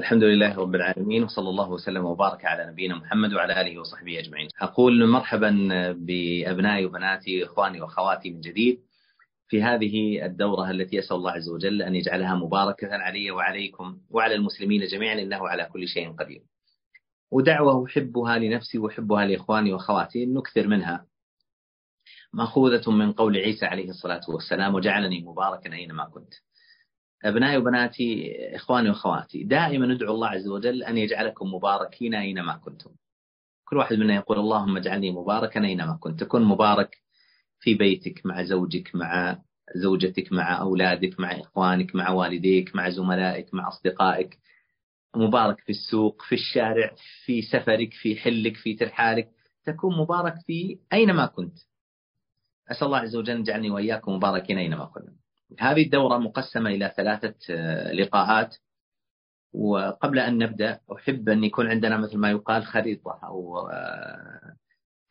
الحمد لله رب العالمين وصلى الله وسلم وبارك على نبينا محمد وعلى آله وصحبه أجمعين. أقول مرحبا بأبنائي وبناتي إخواني وأخواتي من جديد في هذه الدورة التي أسأل الله عز وجل أن يجعلها مباركة علي وعليكم وعلى المسلمين جميعا إنه على كل شيء قدير. ودعوة أحبها لنفسي وأحبها لإخواني وأخواتي نكثر منها. مأخوذة من قول عيسى عليه الصلاة والسلام وجعلني مباركا أينما كنت. أبنائي وبناتي إخواني وأخواتي دائما ندعو الله عز وجل أن يجعلكم مباركين أينما كنتم. كل واحد منا يقول اللهم اجعلني مباركا أينما كنت. تكون مبارك في بيتك مع زوجك مع زوجتك مع أولادك مع إخوانك مع والديك مع زملائك مع أصدقائك. مبارك في السوق في الشارع في سفرك في حلك في ترحالك. تكون مبارك في أينما كنت. أسأل الله عز وجل أن يجعلني وإياكم مباركين أينما كنا هذه الدورة مقسمة إلى ثلاثة آه، لقاءات. وقبل أن نبدأ أحب أن يكون عندنا مثل ما يقال خريطة أو آه،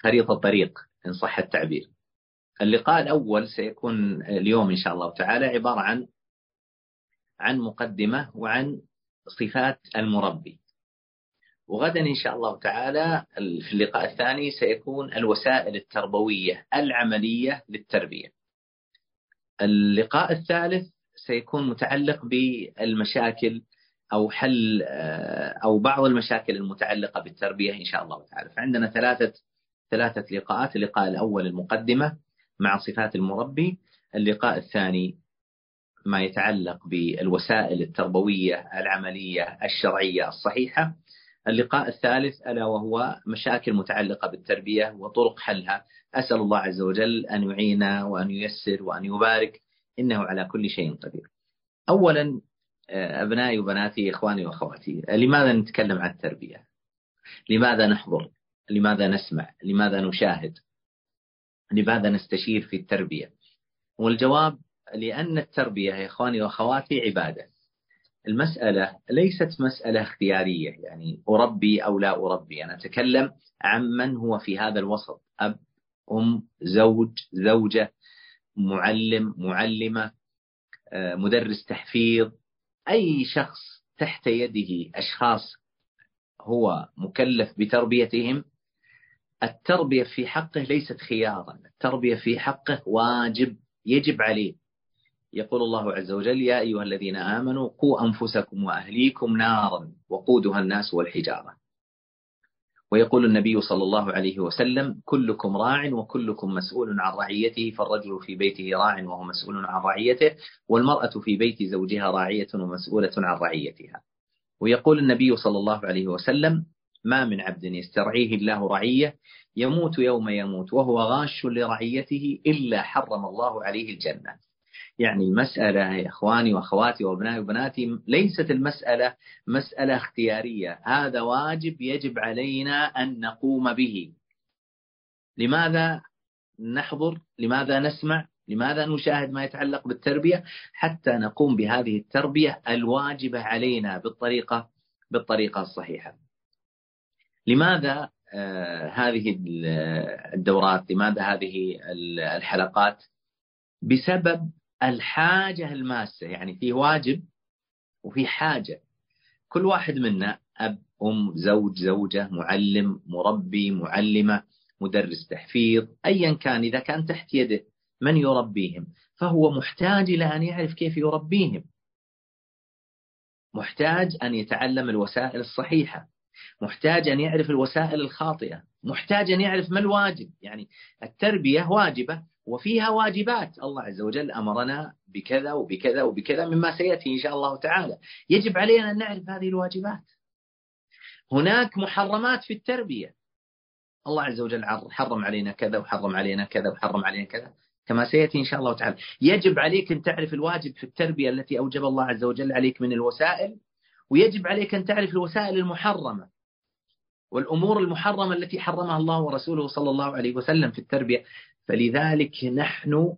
خريطة طريق إن صح التعبير. اللقاء الأول سيكون اليوم إن شاء الله تعالى عبارة عن عن مقدمة وعن صفات المربي. وغدا إن شاء الله تعالى في اللقاء الثاني سيكون الوسائل التربوية العملية للتربية. اللقاء الثالث سيكون متعلق بالمشاكل أو حل آه، أو بعض المشاكل المتعلقة بالتربية إن شاء الله تعالى، فعندنا ثلاثة ثلاثة لقاءات، اللقاء الأول المقدمة مع صفات المربي، اللقاء الثاني ما يتعلق بالوسائل التربوية العملية الشرعية الصحيحة، اللقاء الثالث ألا وهو مشاكل متعلقة بالتربية وطرق حلها أسأل الله عز وجل أن يعينا وأن ييسر وأن يبارك إنه على كل شيء قدير. اولا آه، أبنائي وبناتي إخواني وأخواتي لماذا نتكلم عن التربية؟ لماذا نحضر؟ لماذا نسمع؟ لماذا نشاهد؟ لماذا نستشير في التربية؟ والجواب لأن التربية يا إخواني وأخواتي عبادة. المسألة ليست مسألة اختيارية يعني أربي أو لا أربي. أنا أتكلم عن من هو في هذا الوسط. أب أم زوج زوجة معلم معلمة آه، مدرس تحفيظ. أي شخص تحت يده أشخاص هو مكلف بتربيتهم التربية في حقه ليست خيارا. التربية في حقه واجب يجب عليه يقول الله عز وجل يا أيها الذين آمنوا قوا أنفسكم وأهليكم نارا وقودها الناس والحجارة. ويقول النبي صلى الله عليه وسلم كلكم راع وكلكم مسؤول عن رعيته فالرجل في بيته راع وهو مسؤول عن رعيته والمرأة في بيت زوجها راعية ومسؤولة عن رعيتها. ويقول النبي صلى الله عليه وسلم ما من عبد يسترعيه الله رعية يموت يوم يموت وهو غاش لرعيته إلا حرم الله عليه الجنة. يعني المسألة يا إخواني وأخواتي وأبنائي وبناتي ليست المسألة مسألة اختيارية. هذا واجب يجب علينا أن نقوم به. لماذا نحضر؟ لماذا نسمع؟ لماذا نشاهد ما يتعلق بالتربية؟ حتى نقوم بهذه التربية الواجبة علينا بالطريقة بالطريقة الصحيحة. لماذا آه هذه الدورات؟ لماذا هذه الحلقات؟ بسبب الحاجة الماسة يعني في واجب وفي حاجة. كل واحد منا أب أم زوج زوجة معلم مربي معلمة مدرس تحفيظ أيا كان إذا كان تحت يده من يربيهم؟ فهو محتاج إلى أن يعرف كيف يربيهم. محتاج أن يتعلم الوسائل الصحيحة. محتاج أن يعرف الوسائل الخاطئة محتاج أن يعرف ما الواجب. يعني التربية واجبة وفيها واجبات. الله عز وجل أمرنا بكذا وبكذا وبكذا مما سيأتي إن شاء الله تعالى. يجب علينا أن نعرف هذه الواجبات. هناك محرمات في التربية. الله عز وجل حرم علينا كذا وحرم علينا كذا وحرم علينا كذا. كما سيأتي إن شاء الله تعالى. يجب عليك أن تعرف الواجب في التربية التي أوجب الله عز وجل عليك من الوسائل. ويجب عليك أن تعرف الوسائل المحرمة والأمور المحرمة التي حرمها الله ورسوله صلى الله عليه وسلم في التربية. فلذلك نحن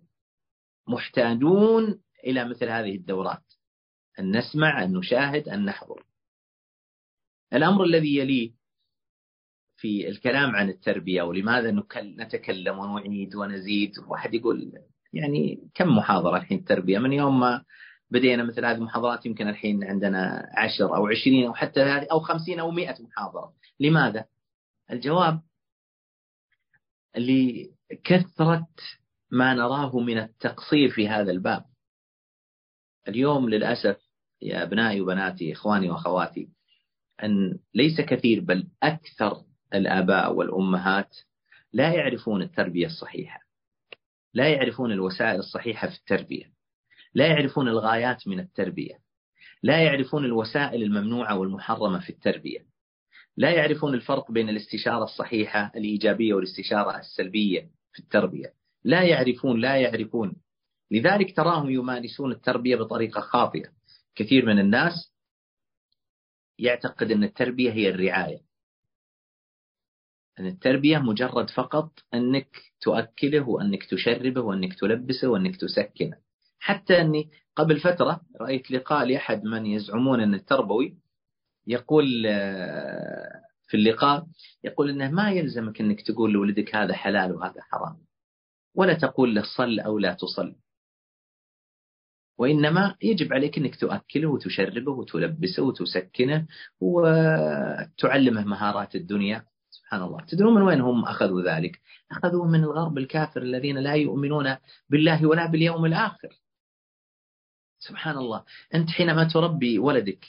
محتاجون إلى مثل هذه الدورات. أن نسمع أن نشاهد أن نحضر. الأمر الذي يليه في الكلام عن التربية ولماذا نتكلم ونعيد ونزيد. واحد يقول يعني كم محاضرة الحين التربية؟ من يوم ما بدينا مثل هذه المحاضرات يمكن الحين عندنا عشر أو عشرين أو حتى أو خمسين أو مئة محاضرة. لماذا؟ الجواب لكثرة ما نراه من التقصير في هذا الباب. اليوم للأسف يا أبنائي وبناتي إخواني وأخواتي أن ليس كثير بل أكثر الآباء والأمهات لا يعرفون التربية الصحيحة. لا يعرفون الوسائل الصحيحة في التربية. لا يعرفون الغايات من التربية. لا يعرفون الوسائل الممنوعة والمحرمة في التربية. لا يعرفون الفرق بين الاستشارة الصحيحة الإيجابية والاستشارة السلبية في التربية. لا يعرفون لا يعرفون. لذلك تراهم يمارسون التربية بطريقة خاطئة كثير من الناس يعتقد أن التربية هي الرعاية. أن التربية مجرد فقط أنك تؤكله وأنك تشربه وأنك تلبسه وأنك تسكنه. حتى أني قبل فترة رأيت لقاء لأحد من يزعمون أن التربوي يقول آه، في اللقاء يقول أنه ما يلزمك أنك تقول لولدك هذا حلال وهذا حرام ولا تقول له صل أو لا تصل وإنما يجب عليك أنك تؤكله وتشربه وتلبسه وتسكنه وتعلمه مهارات الدنيا. سبحان الله. تدرون من وين هم أخذوا ذلك؟ أخذوه من الغرب الكافر الذين لا يؤمنون بالله ولا باليوم الآخر. سبحان الله أنت حينما تربي ولدك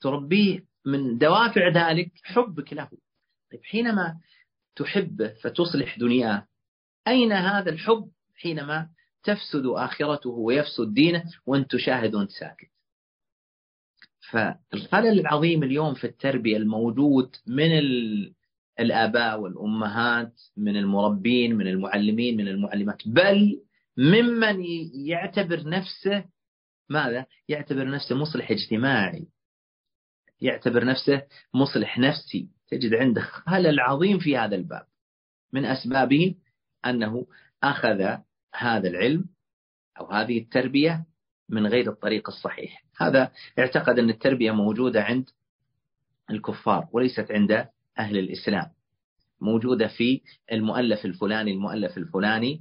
تربيه من دوافع ذلك حبك له. طيب حينما تحبه فتصلح دنياه أين هذا الحب حينما تفسد آخرته ويفسد دينه وأنت تشاهد وأنت ساكت؟ فالخلل العظيم اليوم في التربية الموجود من الآباء والأمهات من المربين من المعلمين من المعلمات بل ممن يعتبر نفسه ماذا؟ يعتبر نفسه مصلح اجتماعي. يعتبر نفسه مصلح نفسي. تجد عنده خلل عظيم في هذا الباب. من أسبابه أنه أخذ هذا العلم أو هذه التربية من غير الطريق الصحيح. هذا اعتقد أن التربية موجودة عند الكفار وليست عند أهل الإسلام. موجودة في المؤلف الفلاني المؤلف الفلاني.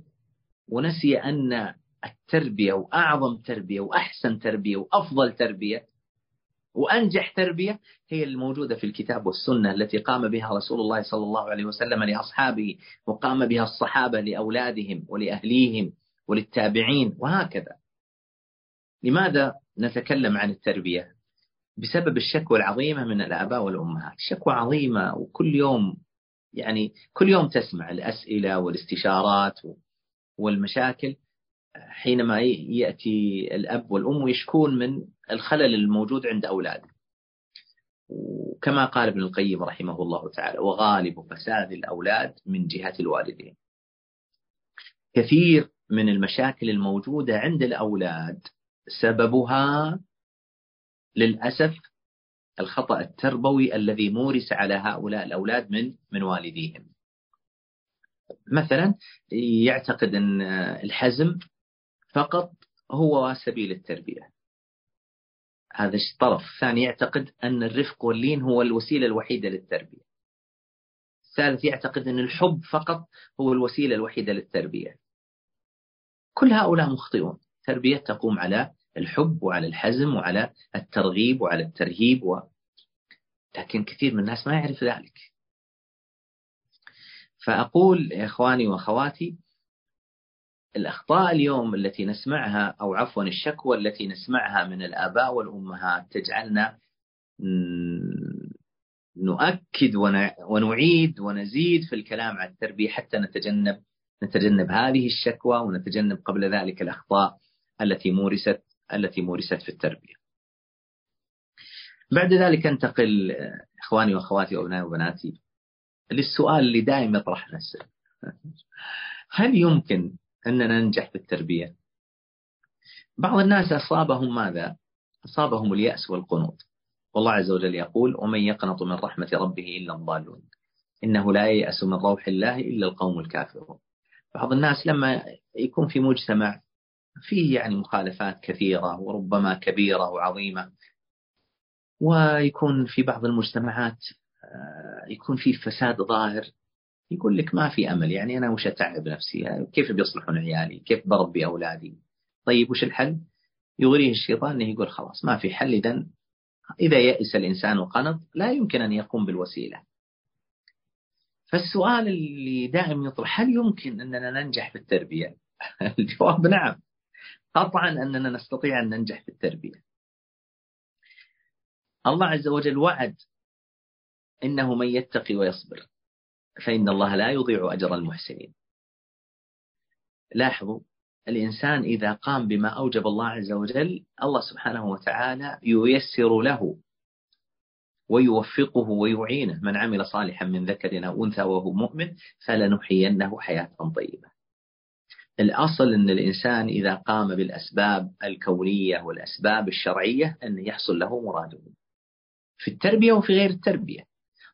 ونسي أن التربية وأعظم تربية وأحسن تربية وأفضل تربية وأنجح تربية هي الموجودة في الكتاب والسنة التي قام بها رسول الله صلى الله عليه وسلم لأصحابه وقام بها الصحابة لأولادهم ولأهليهم وللتابعين وهكذا. لماذا نتكلم عن التربية؟ بسبب الشكوى العظيمة من الآباء والأمهات. شكوى عظيمة وكل يوم يعني كل يوم تسمع الأسئلة والاستشارات والمشاكل حينما يأتي الأب والأم ويشكون من الخلل الموجود عند أولاده وكما قال ابن القيم رحمه الله تعالى وغالب فساد الأولاد من جهة الوالدين. كثير من المشاكل الموجودة عند الأولاد سببها للأسف الخطأ التربوي الذي مورس على هؤلاء الأولاد من من والديهم. مثلا يعتقد أن الحزم فقط هو سبيل التربية. هذا طرف. ثاني يعتقد أن الرفق واللين هو الوسيلة الوحيدة للتربية. الثالث يعتقد أن الحب فقط هو الوسيلة الوحيدة للتربية. كل هؤلاء مخطئون. تربية تقوم على الحب وعلى الحزم وعلى الترغيب وعلى الترهيب و... لكن كثير من الناس ما يعرف ذلك. فأقول يا إخواني وأخواتي الأخطاء اليوم التي نسمعها أو عفوا الشكوى التي نسمعها من الآباء والأمهات تجعلنا نؤكد ونعيد ونزيد في الكلام عن التربية حتى نتجنب نتجنب هذه الشكوى ونتجنب قبل ذلك الأخطاء التي مورست التي مورست في التربية. بعد ذلك أنتقل إخواني وأخواتي وأبنائي وبناتي للسؤال اللي دائما يطرح نفسه هل يمكن أننا ننجح في التربية. بعض الناس أصابهم ماذا؟ أصابهم اليأس والقنوط. والله عز وجل يقول ومن يقنط من رحمة ربه إلا الضالون. إنه لا ييأس من روح الله إلا القوم الكافرون. بعض الناس لما يكون في مجتمع فيه يعني مخالفات كثيرة وربما كبيرة وعظيمة ويكون في بعض المجتمعات آه، يكون في فساد ظاهر يقول لك ما في أمل يعني أنا وش أتعب نفسي كيف بيصلحون عيالي؟ كيف بربي أولادي؟ طيب وش الحل؟ يغريه الشيطان أنه يقول خلاص ما في حل إذا إذا يأس الإنسان وقنط لا يمكن أن يقوم بالوسيلة فالسؤال اللي دائما يطرح هل يمكن أننا ننجح في التربية؟ الجواب نعم قطعا أننا نستطيع أن ننجح في التربية الله عز وجل وعد إنه من يتقي ويصبر فإن الله لا يضيع أجر المحسنين. لاحظوا الإنسان إذا قام بما أوجب الله عز وجل الله سبحانه وتعالى ييسر له ويوفقه ويعينه. من عمل صالحا من ذكر أو أنثى وهو مؤمن فلنحيينه حياة طيبة. الأصل أن الإنسان إذا قام بالأسباب الكونية والأسباب الشرعية أن يحصل له مراده. في التربية وفي غير التربية.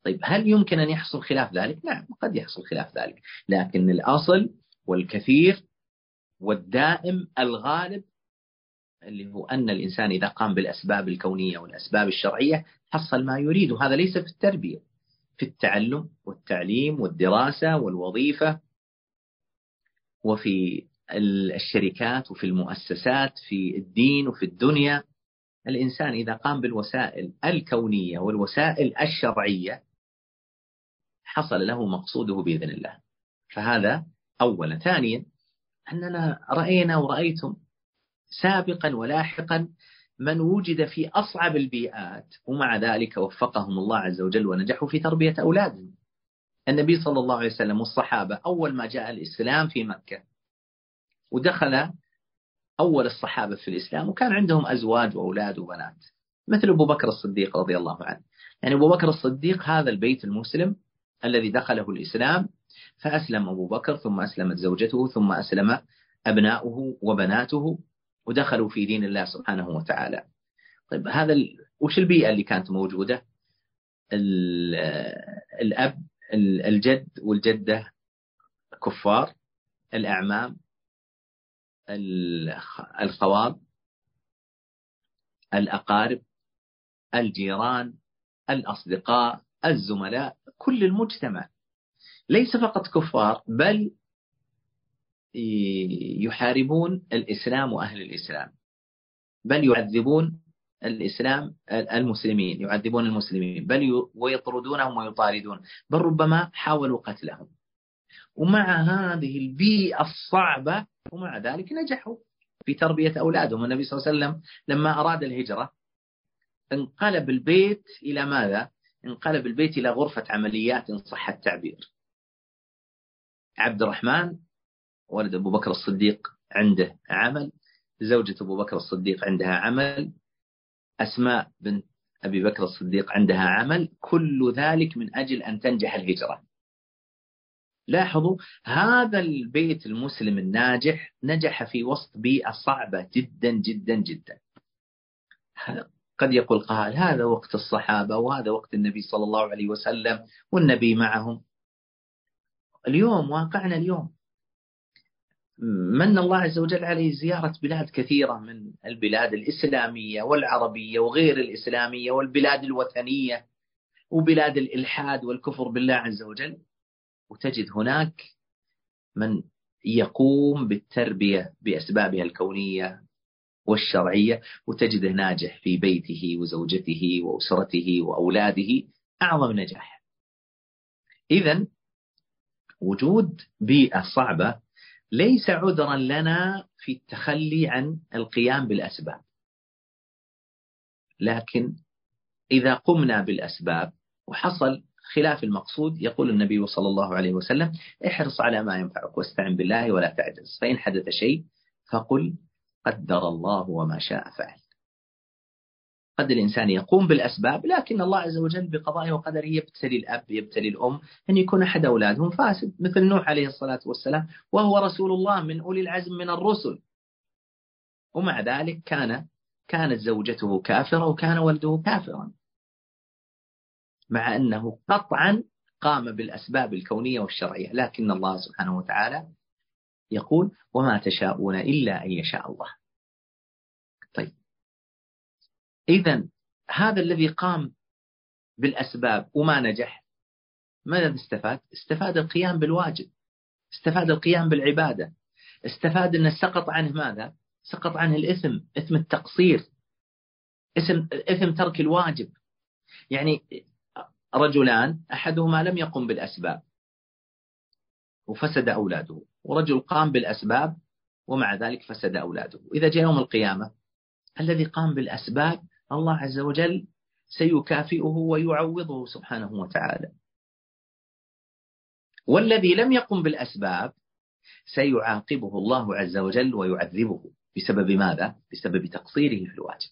طيب هل يمكن أن يحصل خلاف ذلك؟ نعم قد يحصل خلاف ذلك لكن الأصل والكثير والدائم الغالب اللي هو أن الإنسان إذا قام بالأسباب الكونية والأسباب الشرعية حصل ما يريد وهذا ليس في التربية في التعلم والتعليم والدراسة والوظيفة وفي الشركات وفي المؤسسات في الدين وفي الدنيا الإنسان إذا قام بالوسائل الكونية والوسائل الشرعية حصل له مقصوده بإذن الله. فهذا أولا. ثانيا أننا رأينا ورأيتم سابقا ولاحقا من وجد في أصعب البيئات ومع ذلك وفقهم الله عز وجل ونجحوا في تربية أولادهم. النبي صلى الله عليه وسلم والصحابة أول ما جاء الإسلام في مكة ودخل أول الصحابة في الإسلام وكان عندهم أزواج وأولاد وبنات مثل أبو بكر الصديق رضي الله عنه. يعني أبو بكر الصديق هذا البيت المسلم الذي دخله الإسلام فأسلم أبو بكر ثم أسلمت زوجته ثم أسلم أبناؤه وبناته ودخلوا في دين الله سبحانه وتعالى. طيب هذا ال... وش البيئة اللي كانت موجودة؟ الأب الجد والجدة كفار الأعمام الخواب الأقارب الجيران الأصدقاء الزملاء كل المجتمع. ليس فقط كفار بل يحاربون الإسلام وأهل الإسلام. بل يعذبون الإسلام المسلمين يعذبون المسلمين. بل ويطردونهم ويطاردون. بل ربما حاولوا قتلهم. ومع هذه البيئة الصعبة ومع ذلك نجحوا في تربية أولادهم. النبي صلى الله عليه وسلم لما أراد الهجرة انقلب البيت إلى ماذا؟ انقلب البيت إلى غرفة عمليات إن صح التعبير. عبد الرحمن ولد أبو بكر الصديق عنده عمل. زوجة أبو بكر الصديق عندها عمل. أسماء بنت أبي بكر الصديق عندها عمل. كل ذلك من أجل أن تنجح الهجرة. لاحظوا هذا البيت المسلم الناجح نجح في وسط بيئة صعبة جدا جدا جدا. قد يقول قائل هذا وقت الصحابة وهذا وقت النبي صلى الله عليه وسلم والنبي معهم. اليوم واقعنا اليوم. من الله عز وجل عليه زيارة بلاد كثيرة من البلاد الإسلامية والعربية وغير الإسلامية والبلاد الوثنية وبلاد الإلحاد والكفر بالله عز وجل. وتجد هناك من يقوم بالتربية بأسبابها الكونية والشرعية وتجده ناجح في بيته وزوجته وأسرته وأولاده أعظم نجاح. إذا وجود بيئة صعبة ليس عذرا لنا في التخلي عن القيام بالأسباب. لكن إذا قمنا بالأسباب وحصل خلاف المقصود يقول النبي صلى الله عليه وسلم احرص على ما ينفعك واستعن بالله ولا تعجز فإن حدث شيء فقل قدر الله وما شاء فعل. قد الإنسان يقوم بالأسباب لكن الله عز وجل بقضائه وقدره يبتلي الأب يبتلي الأم أن يكون أحد أولادهم فاسد مثل نوح عليه الصلاة والسلام وهو رسول الله من أولي العزم من الرسل. ومع ذلك كان كانت زوجته كافرة وكان ولده كافرا. مع أنه قطعا قام بالأسباب الكونية والشرعية لكن الله سبحانه وتعالى يقول وما تشاءون إلا أن يشاء الله طيب إذا هذا الذي قام بالأسباب وما نجح ماذا استفاد؟ استفاد القيام بالواجب استفاد القيام بالعبادة استفاد أن سقط عنه ماذا؟ سقط عنه الإثم إثم التقصير إثم, إثم ترك الواجب يعني رجلان أحدهما لم يقم بالأسباب وفسد أولاده ورجل قام بالأسباب ومع ذلك فسد أولاده. إذا جاء يوم القيامة الذي قام بالأسباب الله عز وجل سيكافئه ويعوضه سبحانه وتعالى. والذي لم يقم بالأسباب سيعاقبه الله عز وجل ويعذبه. بسبب ماذا؟ بسبب تقصيره في الواجب.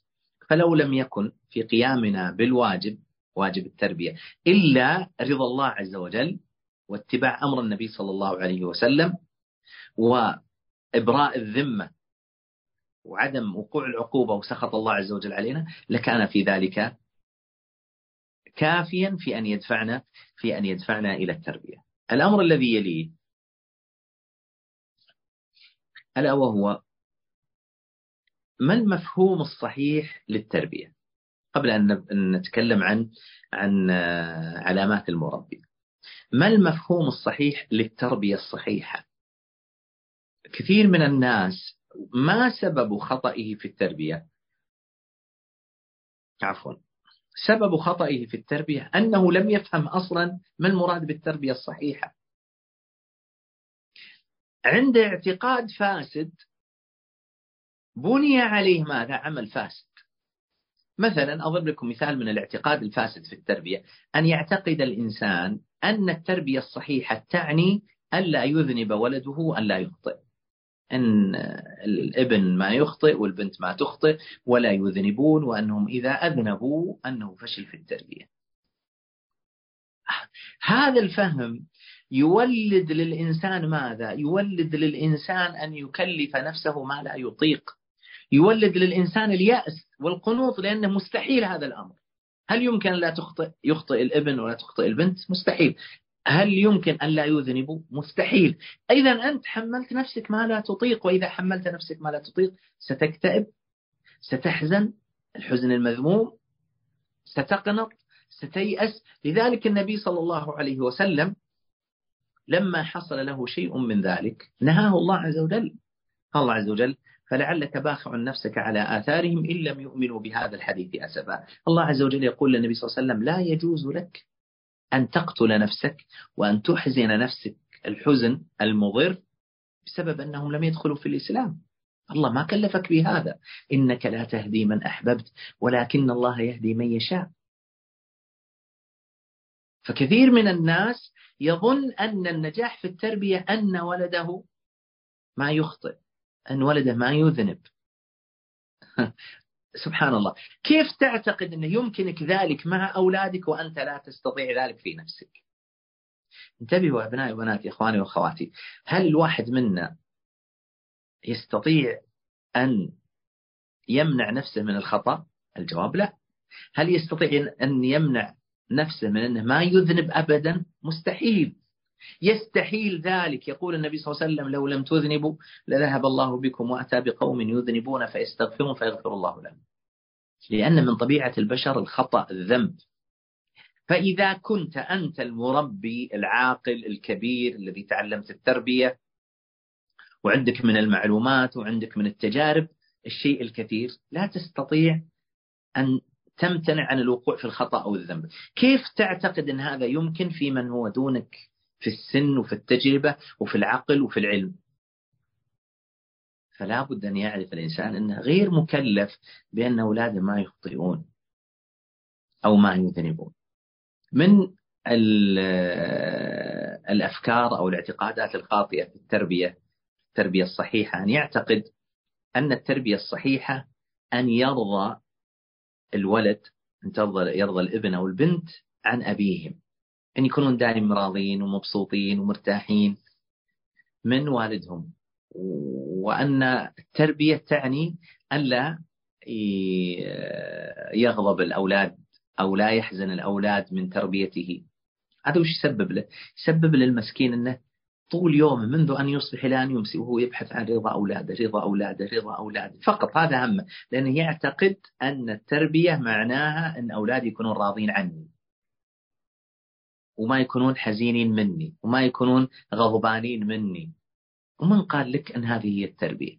فلو لم يكن في قيامنا بالواجب واجب التربية إلا رضا الله عز وجل واتباع أمر النبي صلى الله عليه وسلم وإبراء الذمة وعدم وقوع العقوبة وسخط الله عز وجل علينا لكان في ذلك كافيا في أن يدفعنا في أن يدفعنا إلى التربية. الأمر الذي يليه ألا وهو ما المفهوم الصحيح للتربية؟ قبل أن نتكلم عن عن علامات المربي ما المفهوم الصحيح للتربية الصحيحة؟ كثير من الناس ما سبب خطئه في التربية. عفوا. سبب خطئه في التربية أنه لم يفهم أصلا ما المراد بالتربية الصحيحة. عند اعتقاد فاسد بني عليه ماذا؟ عمل فاسد. مثلا أضرب لكم مثال من الاعتقاد الفاسد في التربية. أن يعتقد الإنسان أن التربية الصحيحة تعني ألا يذنب ولده أن لا يخطئ. أن الابن ما يخطئ والبنت ما تخطئ ولا يذنبون وأنهم إذا أذنبوا أنه فشل في التربية. هذا الفهم يولد للإنسان ماذا؟ يولد للإنسان أن يكلف نفسه ما لا يطيق. يولد للإنسان اليأس والقنوط لأنه مستحيل هذا الأمر. هل يمكن لا تخطئ؟ يخطئ الابن ولا تخطئ البنت؟ مستحيل. هل يمكن أن لا يذنبوا مستحيل. إذا أنت حملت نفسك ما لا تطيق وإذا حملت نفسك ما لا تطيق ستكتئب ستحزن الحزن المذموم ستقنط ستيأس. لذلك النبي صلى الله عليه وسلم لما حصل له شيء من ذلك نهاه الله عز وجل. الله عز وجل فلعلك باخع نفسك على آثارهم إن لم يؤمنوا بهذا الحديث أسفا. الله عز وجل يقول للنبي صلى الله عليه وسلم لا يجوز لك أن تقتل نفسك وأن تحزن نفسك. الحزن المضر بسبب أنهم لم يدخلوا في الإسلام. الله ما كلفك بهذا. إنك لا تهدي من أحببت ولكن الله يهدي من يشاء. فكثير من الناس يظن أن النجاح في التربية أن ولده ما يخطئ أن ولده ما يذنب. سبحان الله. كيف تعتقد أنه يمكنك ذلك مع أولادك وأنت لا تستطيع ذلك في نفسك؟ انتبهوا أبنائي وبناتي إخواني وأخواتي. هل الواحد منا يستطيع أن يمنع نفسه من الخطأ؟ الجواب لا. هل يستطيع أن يمنع نفسه من أنه ما يذنب أبدا؟ مستحيل. يستحيل ذلك. يقول النبي صلى الله عليه وسلم لو لم تذنبوا لذهب الله بكم وأتى بقوم يذنبون فيستغفرون فيغفر الله لهم. لأن من طبيعة البشر الخطأ الذنب. فإذا كنت أنت المربي العاقل الكبير الذي تعلمت التربية وعندك من المعلومات وعندك من التجارب الشيء الكثير لا تستطيع أن تمتنع عن الوقوع في الخطأ أو الذنب. كيف تعتقد أن هذا يمكن في من هو دونك؟ في السن وفي التجربة وفي العقل وفي العلم. فلا بد أن يعرف الإنسان أنه غير مكلف بأن أولاده ما يخطئون أو ما يذنبون. من الأفكار أو الاعتقادات الخاطئة في التربية التربية الصحيحة أن يعتقد أن التربية الصحيحة أن يرضى الولد أن يرضى الابن أو البنت عن أبيهم. أن يكونون دائما راضين ومبسوطين ومرتاحين من والدهم. وأن التربية تعني ألا يغضب الأولاد أو لا يحزن الأولاد من تربيته. هذا وش يسبب له؟ يسبب للمسكين أنه طول يومه منذ أن يصبح إلى أن يمسي وهو يبحث عن رضا أولاده رضا أولاده رضا أولاده. فقط هذا همه لأنه يعتقد أن التربية معناها أن أولادي يكونون راضين عني. وما يكونون حزينين مني وما يكونون غضبانين مني. ومن قال لك أن هذه هي التربية؟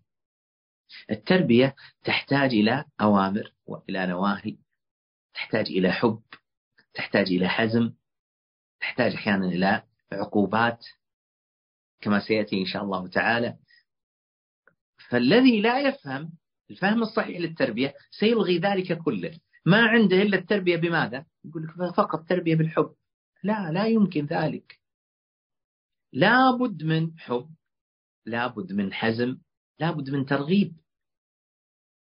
التربية تحتاج إلى أوامر وإلى نواهي تحتاج إلى حب تحتاج إلى حزم تحتاج أحيانا إلى عقوبات كما سيأتي إن شاء الله تعالى. فالذي لا يفهم الفهم الصحيح للتربية سيلغي ذلك كله. ما عنده إلا التربية بماذا؟ يقول لك فقط تربية بالحب. لا لا يمكن ذلك. لابد من حب لابد من حزم لابد من ترغيب.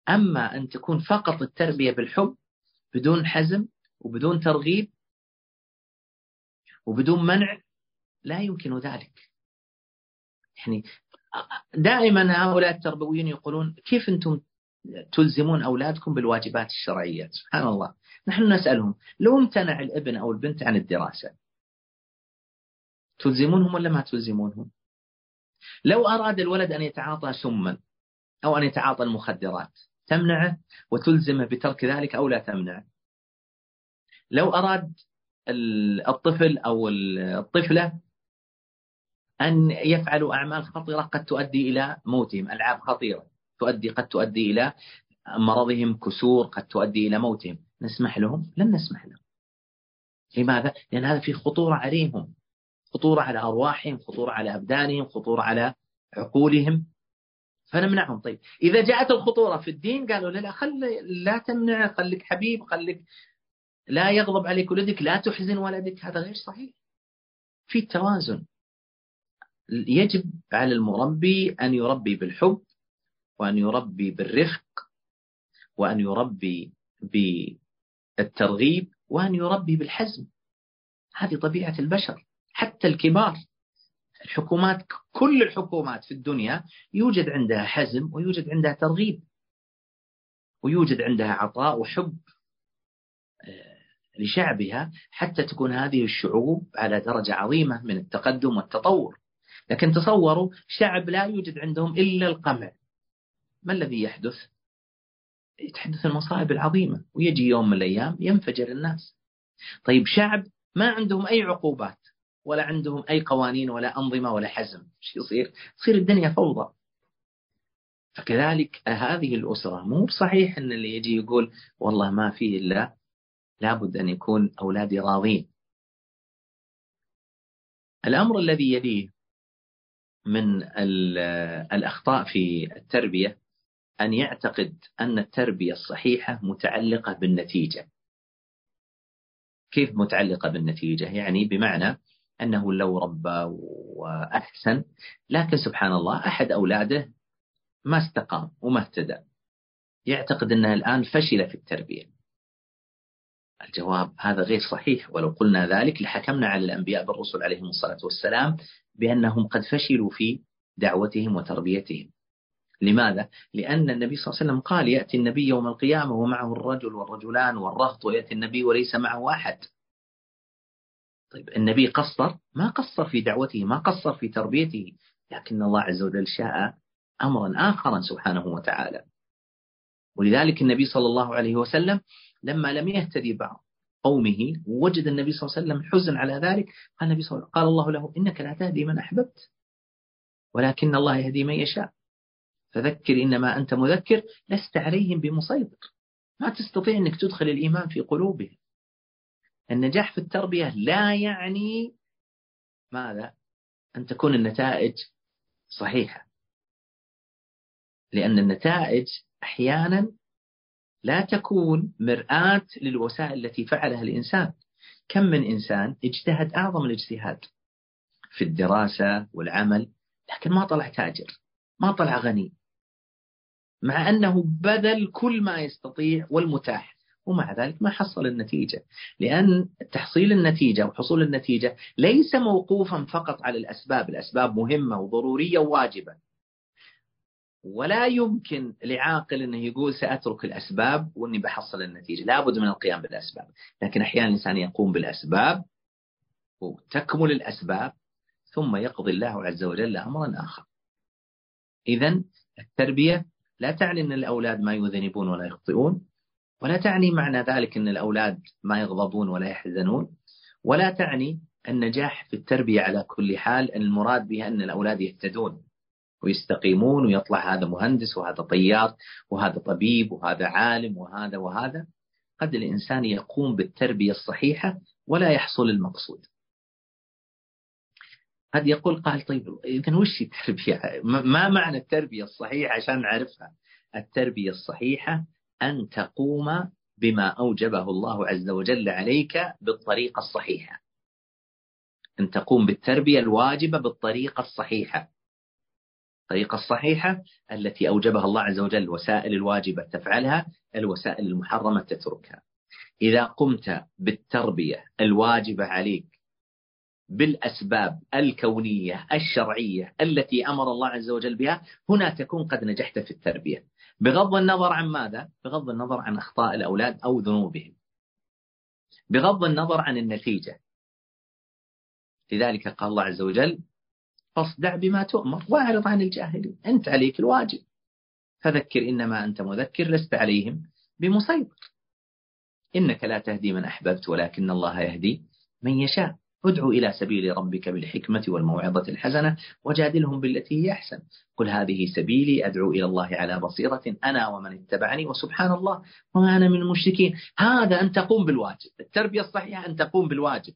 أما أن تكون فقط التربية بالحب بدون حزم وبدون ترغيب وبدون منع لا يمكن ذلك. يعني دائما هؤلاء التربويين يقولون كيف أنتم تلزمون أولادكم بالواجبات الشرعية؟ سبحان الله. نحن نسألهم لو امتنع الابن أو البنت عن الدراسة تلزمونهم ولا ما تلزمونهم؟ لو أراد الولد أن يتعاطى سما أو أن يتعاطى المخدرات تمنعه وتلزمه بترك ذلك أو لا تمنعه؟ لو أراد الطفل أو الطفلة أن يفعلوا أعمال خطيرة قد تؤدي إلى موتهم ألعاب خطيرة تؤدي قد تؤدي إلى مرضهم كسور قد تؤدي إلى موتهم. نسمح لهم؟ لن نسمح لهم. لماذا؟ لأن هذا فيه خطورة عليهم. خطورة على أرواحهم خطورة على أبدانهم خطورة على عقولهم. فنمنعهم. طيب إذا جاءت الخطورة في الدين قالوا لا خل لا تمنع خليك حبيب خليك لا يغضب عليك ولدك لا تحزن ولدك. هذا غير صحيح. في توازن. يجب على المربي أن يربي بالحب وأن يربي بالرفق وأن يربي بالترغيب وأن يربي بالحزم. هذه طبيعة البشر. حتى الكبار الحكومات كل الحكومات في الدنيا يوجد عندها حزم ويوجد عندها ترغيب. ويوجد عندها عطاء وحب آه، لشعبها حتى تكون هذه الشعوب على درجة عظيمة من التقدم والتطور. لكن تصوروا شعب لا يوجد عندهم إلا القمع. ما الذي يحدث؟ تحدث المصائب العظيمة ويجي يوم من الأيام ينفجر الناس. طيب شعب ما عندهم أي عقوبات ولا عندهم أي قوانين ولا أنظمة ولا حزم. شو يصير؟ تصير الدنيا فوضى. فكذلك هذه الأسرة مو بصحيح أن اللي يجي يقول والله ما في إلا لابد أن يكون أولادي راضين. الأمر الذي يليه من الأخطاء في التربية أن يعتقد أن التربية الصحيحة متعلقة بالنتيجة. كيف متعلقة بالنتيجة؟ يعني بمعنى أنه لو ربى وأحسن لكن سبحان الله أحد أولاده ما استقام وما اهتدى. يعتقد أنه الآن فشل في التربية. الجواب هذا غير صحيح. ولو قلنا ذلك لحكمنا على الأنبياء بالرسل عليهم الصلاة والسلام بأنهم قد فشلوا في دعوتهم وتربيتهم. لماذا؟ لأن النبي صلى الله عليه وسلم قال يأتي النبي يوم القيامة ومعه الرجل والرجلان والرهط ويأتي النبي وليس معه أحد. طيب النبي قصر؟ ما قصر في دعوته ما قصر في تربيته. لكن الله عز وجل شاء أمرا آخرا سبحانه وتعالى. ولذلك النبي صلى الله عليه وسلم لما لم يهتدي بعض قومه وجد النبي صلى الله عليه وسلم حزن على ذلك قال النبي صلى الله عليه وسلم قال الله له إنك لا تهدي من أحببت ولكن الله يهدي من يشاء. فذكر إنما أنت مذكر لست عليهم بمسيطر. ما تستطيع أنك تدخل الإيمان في قلوبهم. النجاح في التربية لا يعني ماذا؟ أن تكون النتائج صحيحة. لأن النتائج أحيانا لا تكون مرآة للوسائل التي فعلها الإنسان. كم من إنسان اجتهد أعظم الاجتهاد في الدراسة والعمل لكن ما طلع تاجر ما طلع غني مع أنه بذل كل ما يستطيع والمتاح. ومع ذلك ما حصل النتيجة. لأن تحصيل النتيجة وحصول النتيجة ليس موقوفا فقط على الأسباب. الأسباب مهمة وضرورية وواجبة. ولا يمكن لعاقل إنه يقول سأترك الأسباب وإني بحصل النتيجة، لابد من القيام بالأسباب، لكن أحيانا الإنسان يقوم بالأسباب وتكمل الأسباب ثم يقضي الله عز وجل امرا آخر. اذا التربية لا تعني إن الأولاد ما يذنبون ولا يخطئون، ولا تعني معنى ذلك إن الأولاد ما يغضبون ولا يحزنون، ولا تعني النجاح في التربية على كل حال ان المراد بها إن الأولاد يهتدون ويستقيمون ويطلع هذا مهندس وهذا طيار وهذا طبيب وهذا عالم وهذا وهذا. قد الإنسان يقوم بالتربية الصحيحة ولا يحصل المقصود. قد يقول قال طيب إذا وش التربية؟ ما معنى التربية الصحيحة عشان نعرفها؟ التربية الصحيحة أن تقوم بما أوجبه الله عز وجل عليك بالطريقة الصحيحة. أن تقوم بالتربية الواجبة بالطريقة الصحيحة. الطريقة الصحيحة التي أوجبها الله عز وجل الوسائل الواجبة تفعلها الوسائل المحرمة تتركها. إذا قمت بالتربية الواجبة عليك بالأسباب الكونية الشرعية التي أمر الله عز وجل بها هنا تكون قد نجحت في التربية. بغض النظر عن ماذا؟ بغض النظر عن أخطاء الأولاد أو ذنوبهم. بغض النظر عن النتيجة. لذلك قال الله عز وجل فاصدع بما تؤمر وأعرض عن الجاهلين أنت عليك الواجب. فذكر إنما أنت مذكر لست عليهم بمسيطر. إنك لا تهدي من أحببت ولكن الله يهدي من يشاء. ادعو إلى سبيل ربك بالحكمة والموعظة الحسنة وجادلهم بالتي هي أحسن. قل هذه سبيلي أدعو إلى الله على بصيرة أنا ومن اتبعني وسبحان الله وما أنا من المشركين. هذا أن تقوم بالواجب. التربية الصحيحة أن تقوم بالواجب.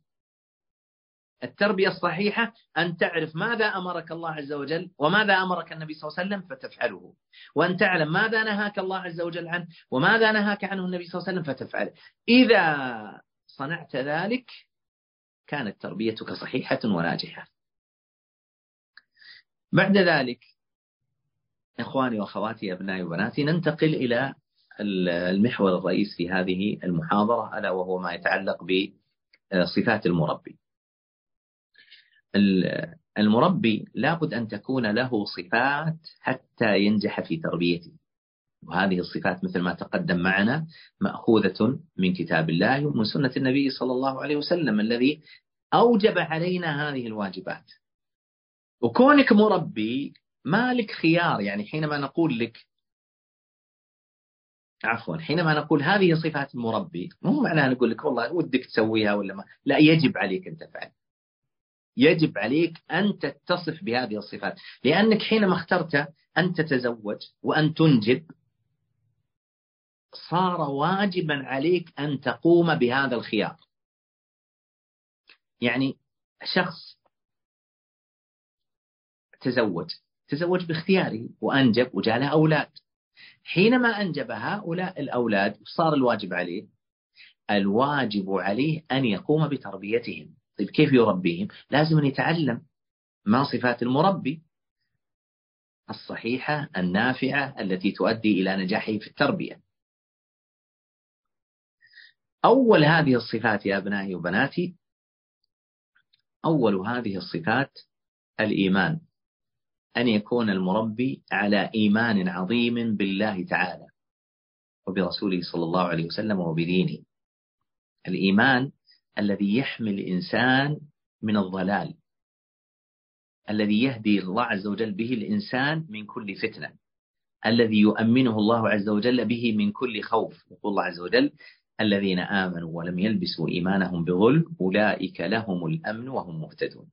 التربية الصحيحة أن تعرف ماذا أمرك الله عز وجل وماذا أمرك النبي صلى الله عليه وسلم فتفعله. وأن تعلم ماذا نهاك الله عز وجل عنه وماذا نهاك عنه النبي صلى الله عليه وسلم فتفعله. إذا صنعت ذلك كانت تربيتك صحيحة وناجحة. بعد ذلك إخواني وأخواتي أبنائي وبناتي ننتقل إلى المحور الرئيس في هذه المحاضرة ألا وهو ما يتعلق بصفات المربي. المربي لابد أن تكون له صفات حتى ينجح في تربيته. وهذه الصفات مثل ما تقدم معنا مأخوذة من كتاب الله ومن سنة النبي صلى الله عليه وسلم الذي أوجب علينا هذه الواجبات. وكونك مربي ما لك خيار يعني حينما نقول لك عفوا حينما نقول هذه صفات المربي مو معناها نقول لك والله ودك تسويها ولا ما لا يجب عليك أن تفعل. يجب عليك أن تتصف بهذه الصفات. لأنك حينما اخترت أن تتزوج وأن تنجب صار واجبا عليك أن تقوم بهذا الخيار. يعني شخص تزوج تزوج باختياره وأنجب وجاء له أولاد. حينما أنجب هؤلاء الأولاد صار الواجب عليه الواجب عليه أن يقوم بتربيتهم. طيب كيف يربيهم؟ لازم أن يتعلم ما صفات المربي. الصحيحة النافعة التي تؤدي إلى نجاحه في التربية. أول هذه الصفات يا أبنائي وبناتي أول هذه الصفات الإيمان أن يكون المربي على إيمان عظيم بالله تعالى وبرسوله صلى الله عليه وسلم وبدينه. الإيمان الذي يحمي الإنسان من الضلال الذي يهدي الله عز وجل به الإنسان من كل فتنة الذي يؤمنه الله عز وجل به من كل خوف يقول الله عز وجل الذين آمنوا ولم يلبسوا إيمانهم بظلم أولئك لهم الأمن وهم مهتدون.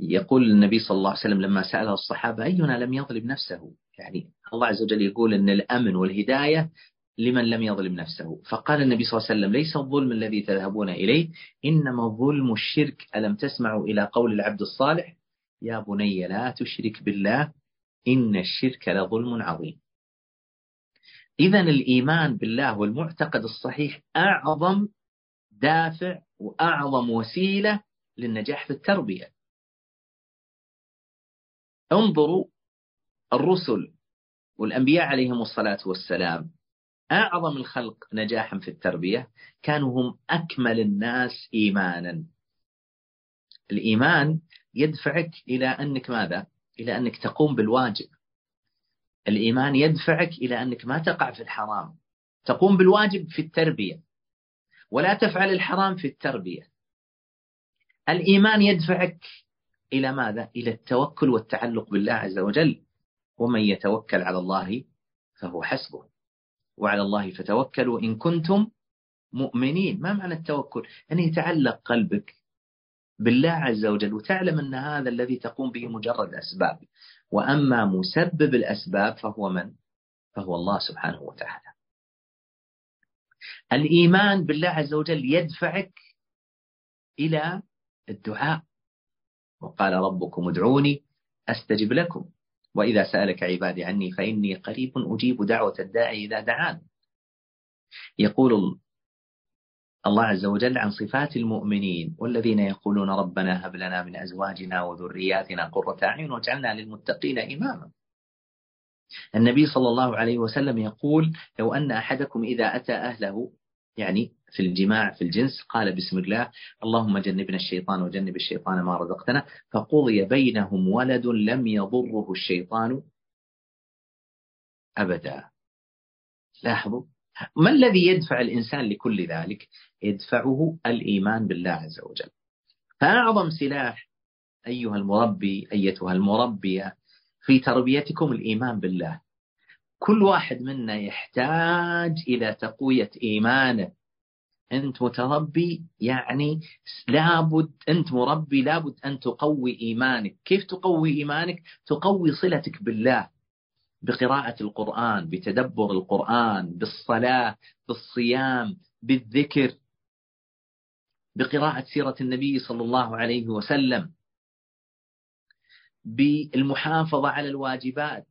يقول النبي صلى الله عليه وسلم لما سأله الصحابة أينا لم يظلم نفسه؟ يعني الله عز وجل يقول أن الأمن والهداية لمن لم يظلم نفسه. فقال النبي صلى الله عليه وسلم ليس الظلم الذي تذهبون إليه إنما ظلم الشرك. ألم تسمعوا إلى قول العبد الصالح؟ يا بني لا تشرك بالله إن الشرك لظلم عظيم. إذا الإيمان بالله والمعتقد الصحيح أعظم دافع وأعظم وسيلة للنجاح في التربية. انظروا الرسل والأنبياء عليهم الصلاة والسلام أعظم الخلق نجاحا في التربية كانوا هم أكمل الناس إيمانا. الإيمان يدفعك إلى أنك ماذا؟ إلى أنك تقوم بالواجب. الإيمان يدفعك إلى أنك ما تقع في الحرام. تقوم بالواجب في التربية ولا تفعل الحرام في التربية. الإيمان يدفعك إلى ماذا؟ إلى التوكل والتعلق بالله عز وجل. ومن يتوكل على الله فهو حسبه. وعلى الله فتوكلوا إن كنتم مؤمنين. ما معنى التوكل؟ أن يتعلق قلبك بالله عز وجل وتعلم أن هذا الذي تقوم به مجرد أسباب. وأما مسبب الأسباب فهو من؟ فهو الله سبحانه وتعالى. الإيمان بالله عز وجل يدفعك إلى الدعاء. وقال ربكم ادعوني أستجب لكم. وإذا سألك عبادي عني فإني قريب أجيب دعوة الداعي إذا دعان. يقول الله عز وجل عن صفات المؤمنين والذين يقولون ربنا هب لنا من أزواجنا وذرياتنا قرة أعين واجعلنا للمتقين إماما. النبي صلى الله عليه وسلم يقول لو أن أحدكم إذا أتى أهله يعني في الجماع في الجنس قال بسم الله اللهم جنبنا الشيطان وجنب الشيطان ما رزقتنا فقضي بينهم ولد لم يضره الشيطان أبدا. لاحظوا ما الذي يدفع الإنسان لكل ذلك؟ يدفعه الإيمان بالله عز وجل. فأعظم سلاح أيها المربي أيتها المربية في تربيتكم الإيمان بالله. كل واحد منا يحتاج إلى تقوية إيمانه. أنت متربي يعني لابد أنت مربي لابد أن تقوي إيمانك. كيف تقوي إيمانك؟ تقوي صلتك بالله. بقراءة القرآن بتدبر القرآن بالصلاة بالصيام بالذكر. بقراءة سيرة النبي صلى الله عليه وسلم. بالمحافظة على الواجبات.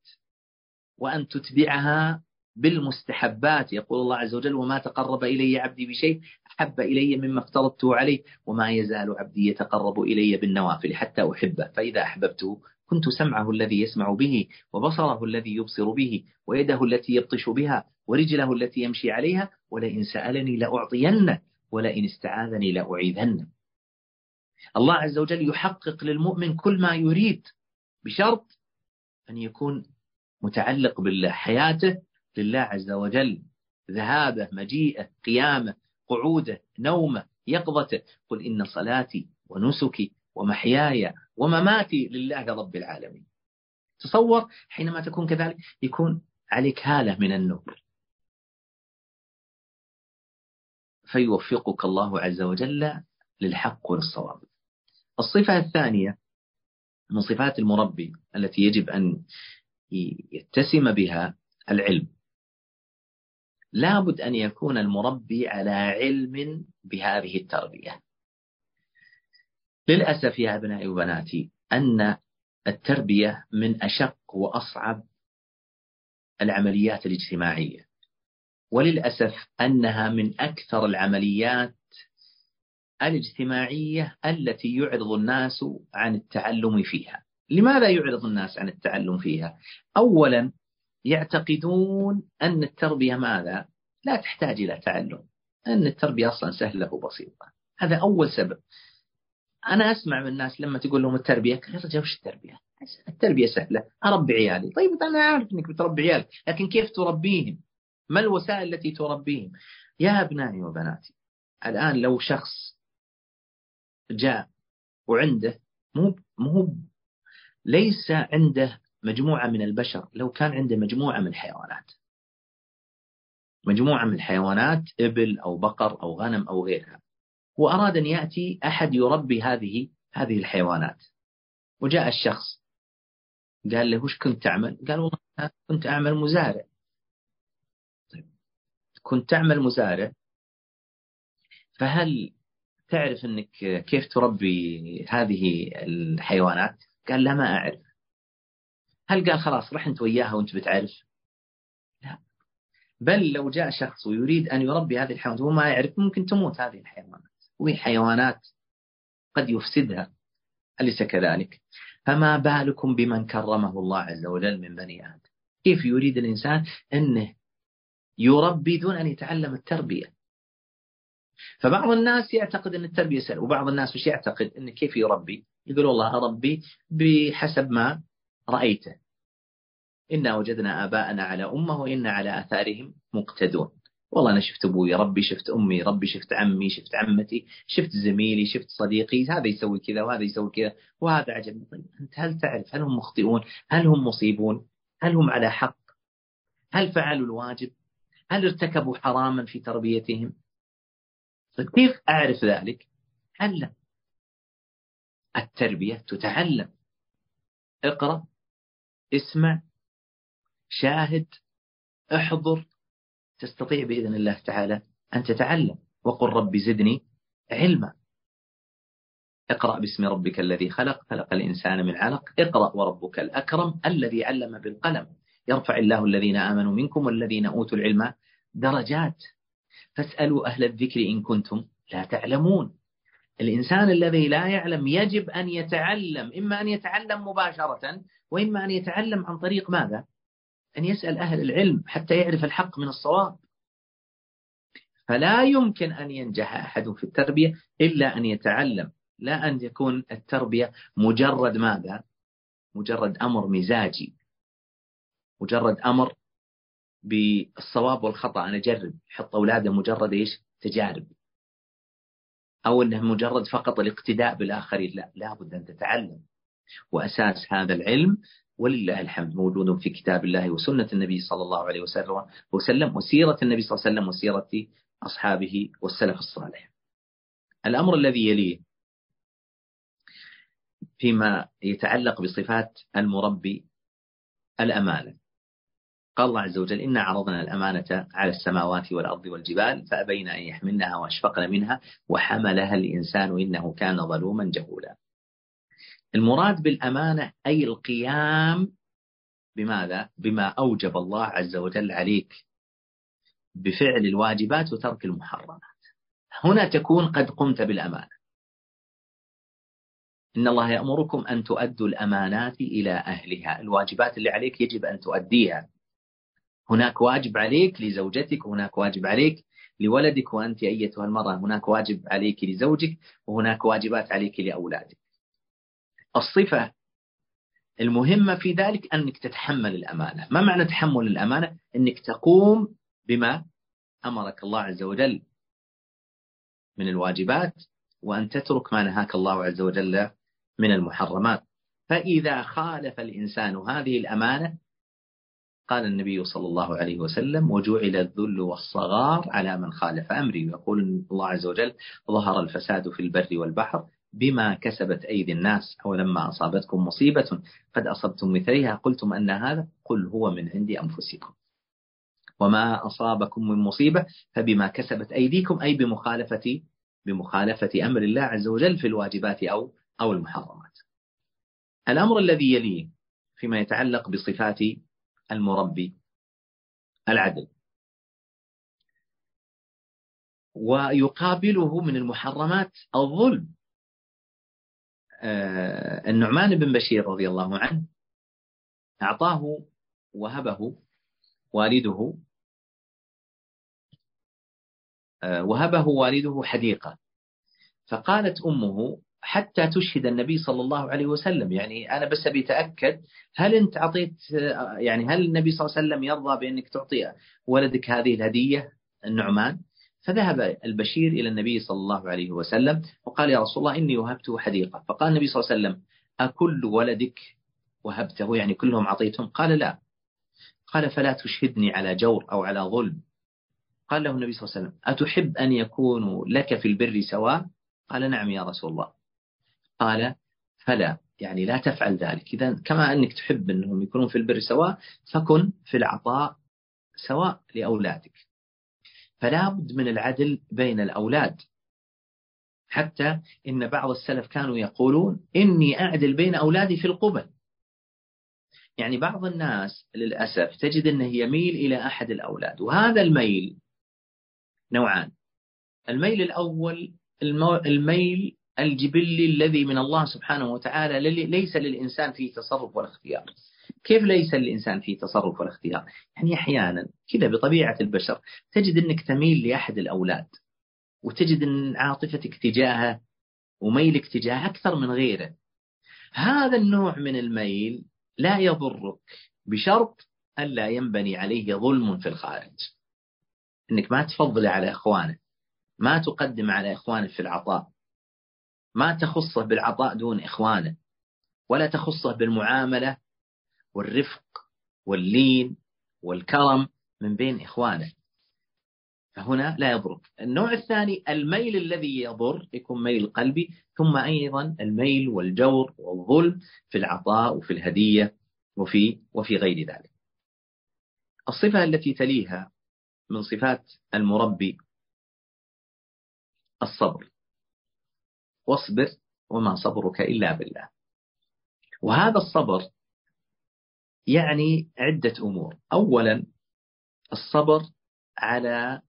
وأن تتبعها بالمستحبات. يقول الله عز وجل وما تقرب إلي عبدي بشيء أحب إلي مما افترضته عليه وما يزال عبدي يتقرب إلي بالنوافل حتى أحبه. فإذا أحببته كنت سمعه الذي يسمع به وبصره الذي يبصر به ويده التي يبطش بها ورجله التي يمشي عليها ولئن سألني لأعطينه ولئن استعاذني لأعيذنه. الله عز وجل يحقق للمؤمن كل ما يريد بشرط أن يكون متعلق بالله حياته لله عز وجل ذهابه مجيئه قيامه قعوده نومه يقظته. قل إن صلاتي ونسكي ومحياي ومماتي لله رب العالمين. تصور حينما تكون كذلك يكون عليك هالة من النور. فيوفقك الله عز وجل للحق والصواب. الصفة الثانية من صفات المربي التي يجب أن يتسم بها العلم. لابد أن يكون المربي على علم بهذه التربية. للأسف يا أبنائي وبناتي أن التربية من أشق وأصعب العمليات الاجتماعية. وللأسف أنها من أكثر العمليات الاجتماعية التي يعرض الناس عن التعلم فيها. لماذا يعرض الناس عن التعلم فيها؟ أولا يعتقدون أن التربية ماذا؟ لا تحتاج إلى تعلم أن التربية أصلا سهلة وبسيطة. هذا أول سبب. أنا أسمع من الناس لما تقول لهم التربية يا رجال وش التربية؟ التربية سهلة أربي عيالي. طيب أنا أعرف أنك بتربي عيالك لكن كيف تربيهم؟ ما الوسائل التي تربيهم؟ يا أبنائي وبناتي الآن لو شخص جاء وعنده مو مو ليس عنده مجموعة من البشر لو كان عنده مجموعة من الحيوانات مجموعة من الحيوانات إبل أو بقر أو غنم أو غيرها وأراد أن يأتي أحد يربي هذه هذه الحيوانات وجاء الشخص قال له وش كنت تعمل؟ قال والله كنت أعمل مزارع طيب كنت تعمل مزارع فهل تعرف أنك كيف تربي هذه الحيوانات؟ قال لا ما أعرف هل قال خلاص رح أنت وياها وأنت بتعرف؟ لا بل لو جاء شخص ويريد أن يربي هذه الحيوانات وما يعرف ممكن تموت هذه الحيوانات وهي حيوانات قد يفسدها أليس كذلك؟ فما بالكم بمن كرمه الله عز وجل من بني آدم؟ كيف يريد الإنسان أنه يربي دون أن يتعلم التربية؟ فبعض الناس يعتقد أن التربية سهلة وبعض الناس مش يعتقد؟ أن كيف يربي؟ يقول والله أربي بحسب ما رأيته. إنا وجدنا آباءنا على أمة وإنا على آثارهم مقتدون. والله أنا شفت أبوي ربي شفت أمي ربي شفت عمي شفت عمتي شفت زميلي شفت صديقي هذا يسوي كذا وهذا يسوي كذا وهذا عجبني طيب أنت هل تعرف هل هم مخطئون؟ هل هم مصيبون؟ هل هم على حق؟ هل فعلوا الواجب؟ هل ارتكبوا حراما في تربيتهم؟ طيب كيف أعرف ذلك؟ هل لا التربية تتعلم. اقرأ اسمع شاهد احضر. تستطيع بإذن الله تعالى أن تتعلم. وقل رب زدني علما. اقرأ باسم ربك الذي خلق خلق الإنسان من علق. اقرأ وربك الأكرم الذي علم بالقلم. يرفع الله الذين آمنوا منكم والذين أوتوا العلم درجات. فاسألوا أهل الذكر إن كنتم لا تعلمون. الإنسان الذي لا يعلم يجب أن يتعلم إما أن يتعلم مباشرة وإما أن يتعلم عن طريق ماذا؟ أن يسأل أهل العلم حتى يعرف الحق من الصواب. فلا يمكن أن ينجح أحد في التربية إلا أن يتعلم. لا أن يكون التربية مجرد ماذا؟ مجرد أمر مزاجي. مجرد أمر بالصواب والخطأ. أنا أجرب. حط أولاده مجرد إيش؟ تجارب. أو أنه مجرد فقط الاقتداء بالآخرين. لا لابد أن تتعلم. وأساس هذا العلم ولله الحمد موجود في كتاب الله وسنة النبي صلى الله عليه وسلم وسلم وسيرة النبي صلى الله عليه وسلم وسيرة أصحابه والسلف الصالح. الأمر الذي يليه فيما يتعلق بصفات المربي الأمانة. قال الله عز وجل إنا عرضنا الأمانة على السماوات والأرض والجبال فأبين أن يحملنها وأشفقن منها وحملها الإنسان إنه كان ظلوما جهولا. المراد بالأمانة أي القيام بماذا؟ بما أوجب الله عز وجل عليك بفعل الواجبات وترك المحرمات. هنا تكون قد قمت بالأمانة. إن الله يأمركم أن تؤدوا الأمانات إلى أهلها. الواجبات اللي عليك يجب أن تؤديها. هناك واجب عليك لزوجتك وهناك واجب عليك لولدك وأنت أيتها المرأة. هناك واجب عليك لزوجك وهناك واجبات عليك لأولادك. الصفة المهمة في ذلك أنك تتحمل الأمانة. ما معنى تحمل الأمانة؟ أنك تقوم بما أمرك الله عز وجل من الواجبات وأن تترك ما نهاك الله عز وجل من المحرمات. فإذا خالف الإنسان هذه الأمانة قال النبي صلى الله عليه وسلم وجعل الذل والصغار على من خالف أمري ويقول الله عز وجل ظهر الفساد في البر والبحر بما كسبت أيدي الناس أو لما أصابتكم مصيبة قد أصبتم مثلها قلتم أن هذا قل هو من عند أنفسكم وما أصابكم من مصيبة فبما كسبت أيديكم أي بمخالفة بمخالفة أمر الله عز وجل في الواجبات أو أو المحرمات. الأمر الذي يليه فيما يتعلق بصفات المربي العدل. ويقابله من المحرمات الظلم. آه، النعمان بن بشير رضي الله عنه أعطاه وهبه والده آه، وهبه والده حديقة. فقالت أمه حتى تشهد النبي صلى الله عليه وسلم يعني أنا بس أبي أتأكد هل أنت أعطيت آه، يعني هل النبي صلى الله عليه وسلم يرضى بأنك تعطي ولدك هذه الهدية النعمان؟ فذهب البشير إلى النبي صلى الله عليه وسلم وقال يا رسول الله إني وهبته حديقة. فقال النبي صلى الله عليه وسلم أكل ولدك وهبته؟ يعني كلهم أعطيتهم؟ قال لا. قال فلا تشهدني على جور أو على ظلم. قال له النبي صلى الله عليه وسلم أتحب أن يكونوا لك في البر سواء؟ قال نعم يا رسول الله. قال فلا. يعني لا تفعل ذلك. إذا كما أنك تحب أنهم يكونون في البر سواء فكن في العطاء سواء لأولادك. فلا بد من العدل بين الأولاد. حتى إن بعض السلف كانوا يقولون إني أعدل بين أولادي في القبل. يعني بعض الناس للأسف تجد أنه يميل إلى أحد الأولاد وهذا الميل نوعان. الميل الأول الميل الجبلي الذي من الله سبحانه وتعالى ليس للإنسان فيه تصرف ولا اختيار. كيف ليس للإنسان فيه تصرف ولا اختيار يعني أحيانا كذا بطبيعة البشر تجد أنك تميل لأحد الأولاد وتجد أن عاطفتك تجاهه وميلك تجاهه أكثر من غيره. هذا النوع من الميل لا يضرك بشرط ألا ينبني عليه ظلم في الخارج. أنك ما تفضل على إخوانه ما تقدم على إخوانه في العطاء ما تخصه بالعطاء دون إخوانه ولا تخصه بالمعاملة والرفق واللين والكرم من بين إخوانه. فهنا لا يضر. النوع الثاني الميل الذي يضر يكون ميل قلبي ثم أيضا الميل والجور والظلم في العطاء وفي الهدية وفي وفي غير ذلك. الصفة التي تليها من صفات المربي الصبر. واصبر وما صبرك إلا بالله. وهذا الصبر يعني عدة أمور. أولا الصبر على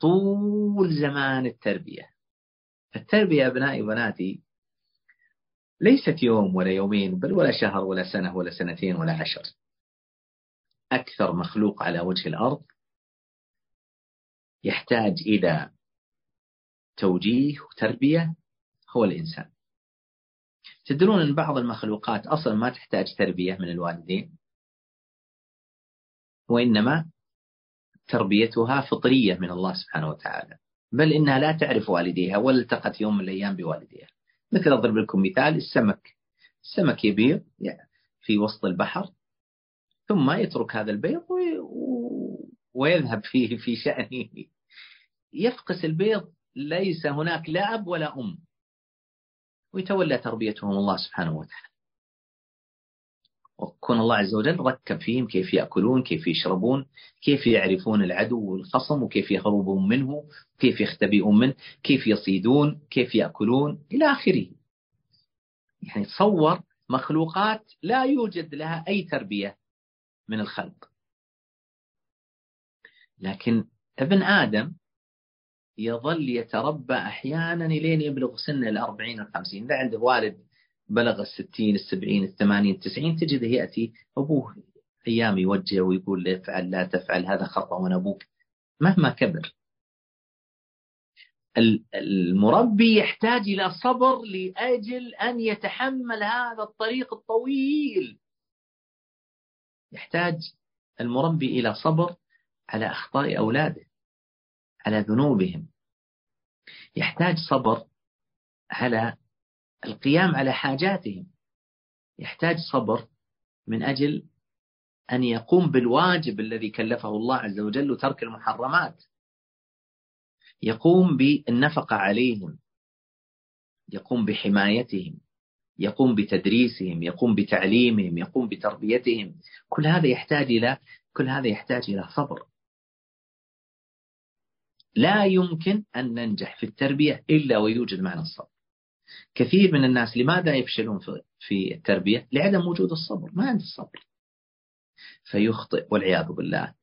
طول زمان التربية. التربية أبنائي وبناتي ليست يوم ولا يومين بل ولا شهر ولا سنة ولا سنتين ولا عشر. أكثر مخلوق على وجه الأرض يحتاج إلى توجيه وتربية هو الإنسان. تدرون أن بعض المخلوقات أصلا ما تحتاج تربية من الوالدين؟ وإنما تربيتها فطرية من الله سبحانه وتعالى. بل إنها لا تعرف والديها ولا التقت يوم من الأيام بوالديها. مثل أضرب لكم مثال السمك. السمك يبيض في وسط البحر ثم يترك هذا البيض ويذهب فيه في شأنه. يفقس البيض ليس هناك لا أب ولا أم. ويتولى تربيتهم الله سبحانه وتعالى. وكون الله عز وجل ركب فيهم كيف يأكلون كيف يشربون كيف يعرفون العدو والخصم وكيف يهربون منه كيف يختبئون منه كيف يصيدون كيف يأكلون إلى آخره. يعني تصور مخلوقات لا يوجد لها أي تربية من الخلق. لكن ابن آدم يظل يتربى أحيانا لين يبلغ سن الأربعين والخمسين. إذا عنده والد بلغ الستين السبعين الثمانين التسعين تجده يأتي أبوه أيام يوجه ويقول له افعل لا تفعل هذا خطأ وأنا أبوك. مهما كبر. المربي يحتاج إلى صبر لأجل أن يتحمل هذا الطريق الطويل. يحتاج المربي إلى صبر على أخطاء أولاده. على ذنوبهم. يحتاج صبر على القيام على حاجاتهم. يحتاج صبر من أجل أن يقوم بالواجب الذي كلفه الله عز وجل وترك المحرمات. يقوم بالنفقة عليهم. يقوم بحمايتهم. يقوم بتدريسهم. يقوم بتعليمهم. يقوم بتربيتهم. كل هذا يحتاج إلى كل هذا يحتاج إلى صبر. لا يمكن أن ننجح في التربية إلا ويوجد معنا الصبر. كثير من الناس لماذا يفشلون في التربية؟ لعدم وجود الصبر ما عنده الصبر فيخطئ والعياذ بالله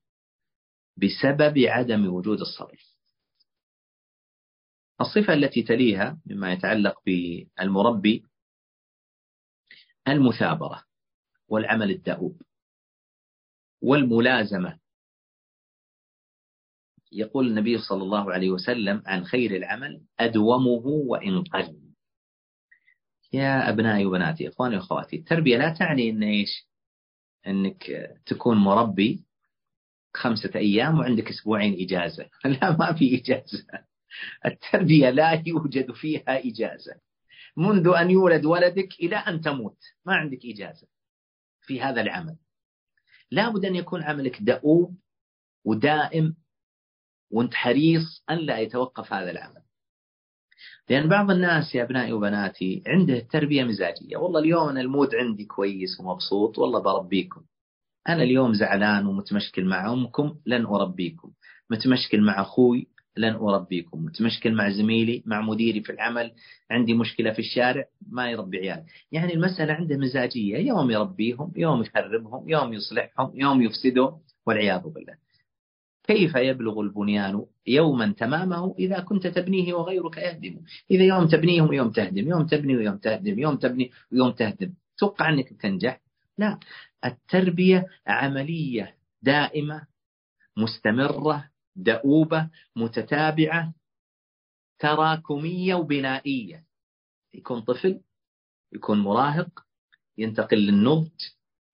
بسبب عدم وجود الصبر. الصفة التي تليها مما يتعلق بالمربي المثابرة والعمل الدؤوب والملازمة يقول النبي صلى الله عليه وسلم عن خير العمل أدومه وإن قل. يا أبنائي وبناتي إخواني وأخواتي التربية لا تعني إن إيش؟ أنك تكون مربي خمسة أيام وعندك أسبوعين إجازة. لا ما في إجازة. التربية لا يوجد فيها إجازة. منذ أن يولد ولدك إلى أن تموت ما عندك إجازة في هذا العمل. لابد أن يكون عملك دؤوب ودائم وانت حريص أن لا يتوقف هذا العمل. لأن بعض الناس يا أبنائي وبناتي عنده تربية مزاجية. والله اليوم أنا المود عندي كويس ومبسوط والله بربيكم. أنا اليوم زعلان ومتمشكل مع أمكم لن أربيكم. متمشكل مع أخوي لن أربيكم. متمشكل مع زميلي مع مديري في العمل عندي مشكلة في الشارع ما يربي عيال. يعني المسألة عنده مزاجية. يوم يربيهم يوم يخربهم يوم يصلحهم يوم يفسدهم والعياذ بالله. كيف يبلغ البنيان يوما تمامه إذا كنت تبنيه وغيرك يهدم؟ إذا يوم تبنيهم يوم تهدم يوم تبني ويوم تهدم يوم تبني ويوم تهدم. توقع أنك تنجح لا. التربية عملية دائمة مستمرة دؤوبة متتابعة تراكمية وبنائية. يكون طفل يكون مراهق ينتقل للنضج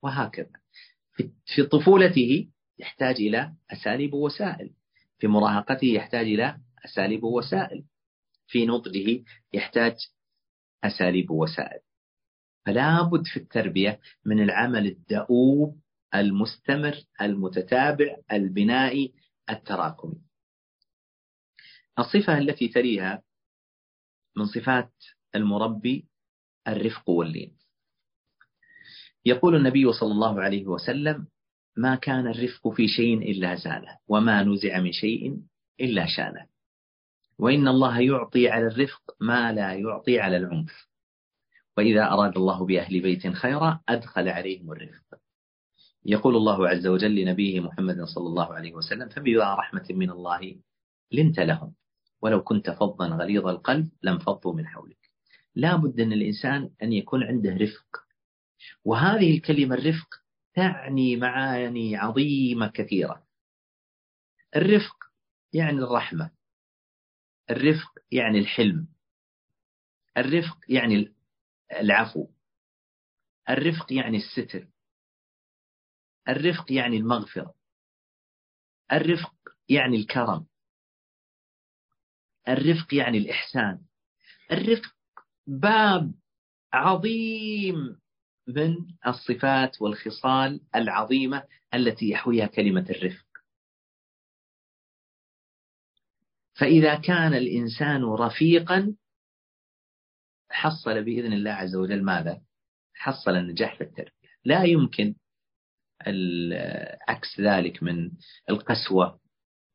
وهكذا. في طفولته يحتاج إلى أساليب ووسائل. في مراهقته يحتاج إلى أساليب ووسائل. في نضجه يحتاج أساليب ووسائل. فلا بد في التربية من العمل الدؤوب المستمر المتتابع البنائي التراكمي. الصفة التي تليها من صفات المربي الرفق واللين. يقول النبي صلى الله عليه وسلم ما كان الرفق في شيء إلا زانه وما نزع من شيء إلا شانه. وإن الله يعطي على الرفق ما لا يعطي على العنف. وإذا أراد الله بأهل بيت خيرا أدخل عليهم الرفق. يقول الله عز وجل لنبيه محمد صلى الله عليه وسلم فبما رحمة من الله لنت لهم. ولو كنت فظا غليظ القلب لم فضوا من حولك. لا بد أن الإنسان أن يكون عنده رفق. وهذه الكلمة الرفق تعني معاني عظيمة كثيرة. الرفق يعني الرحمة. الرفق يعني الحلم. الرفق يعني العفو. الرفق يعني الستر. الرفق يعني المغفرة. الرفق يعني الكرم. الرفق يعني الإحسان. الرفق باب عظيم من الصفات والخصال العظيمة التي يحويها كلمة الرفق. فإذا كان الإنسان رفيقا حصل بإذن الله عز وجل ماذا؟ حصل النجاح في التربية. لا يمكن عكس ذلك من القسوة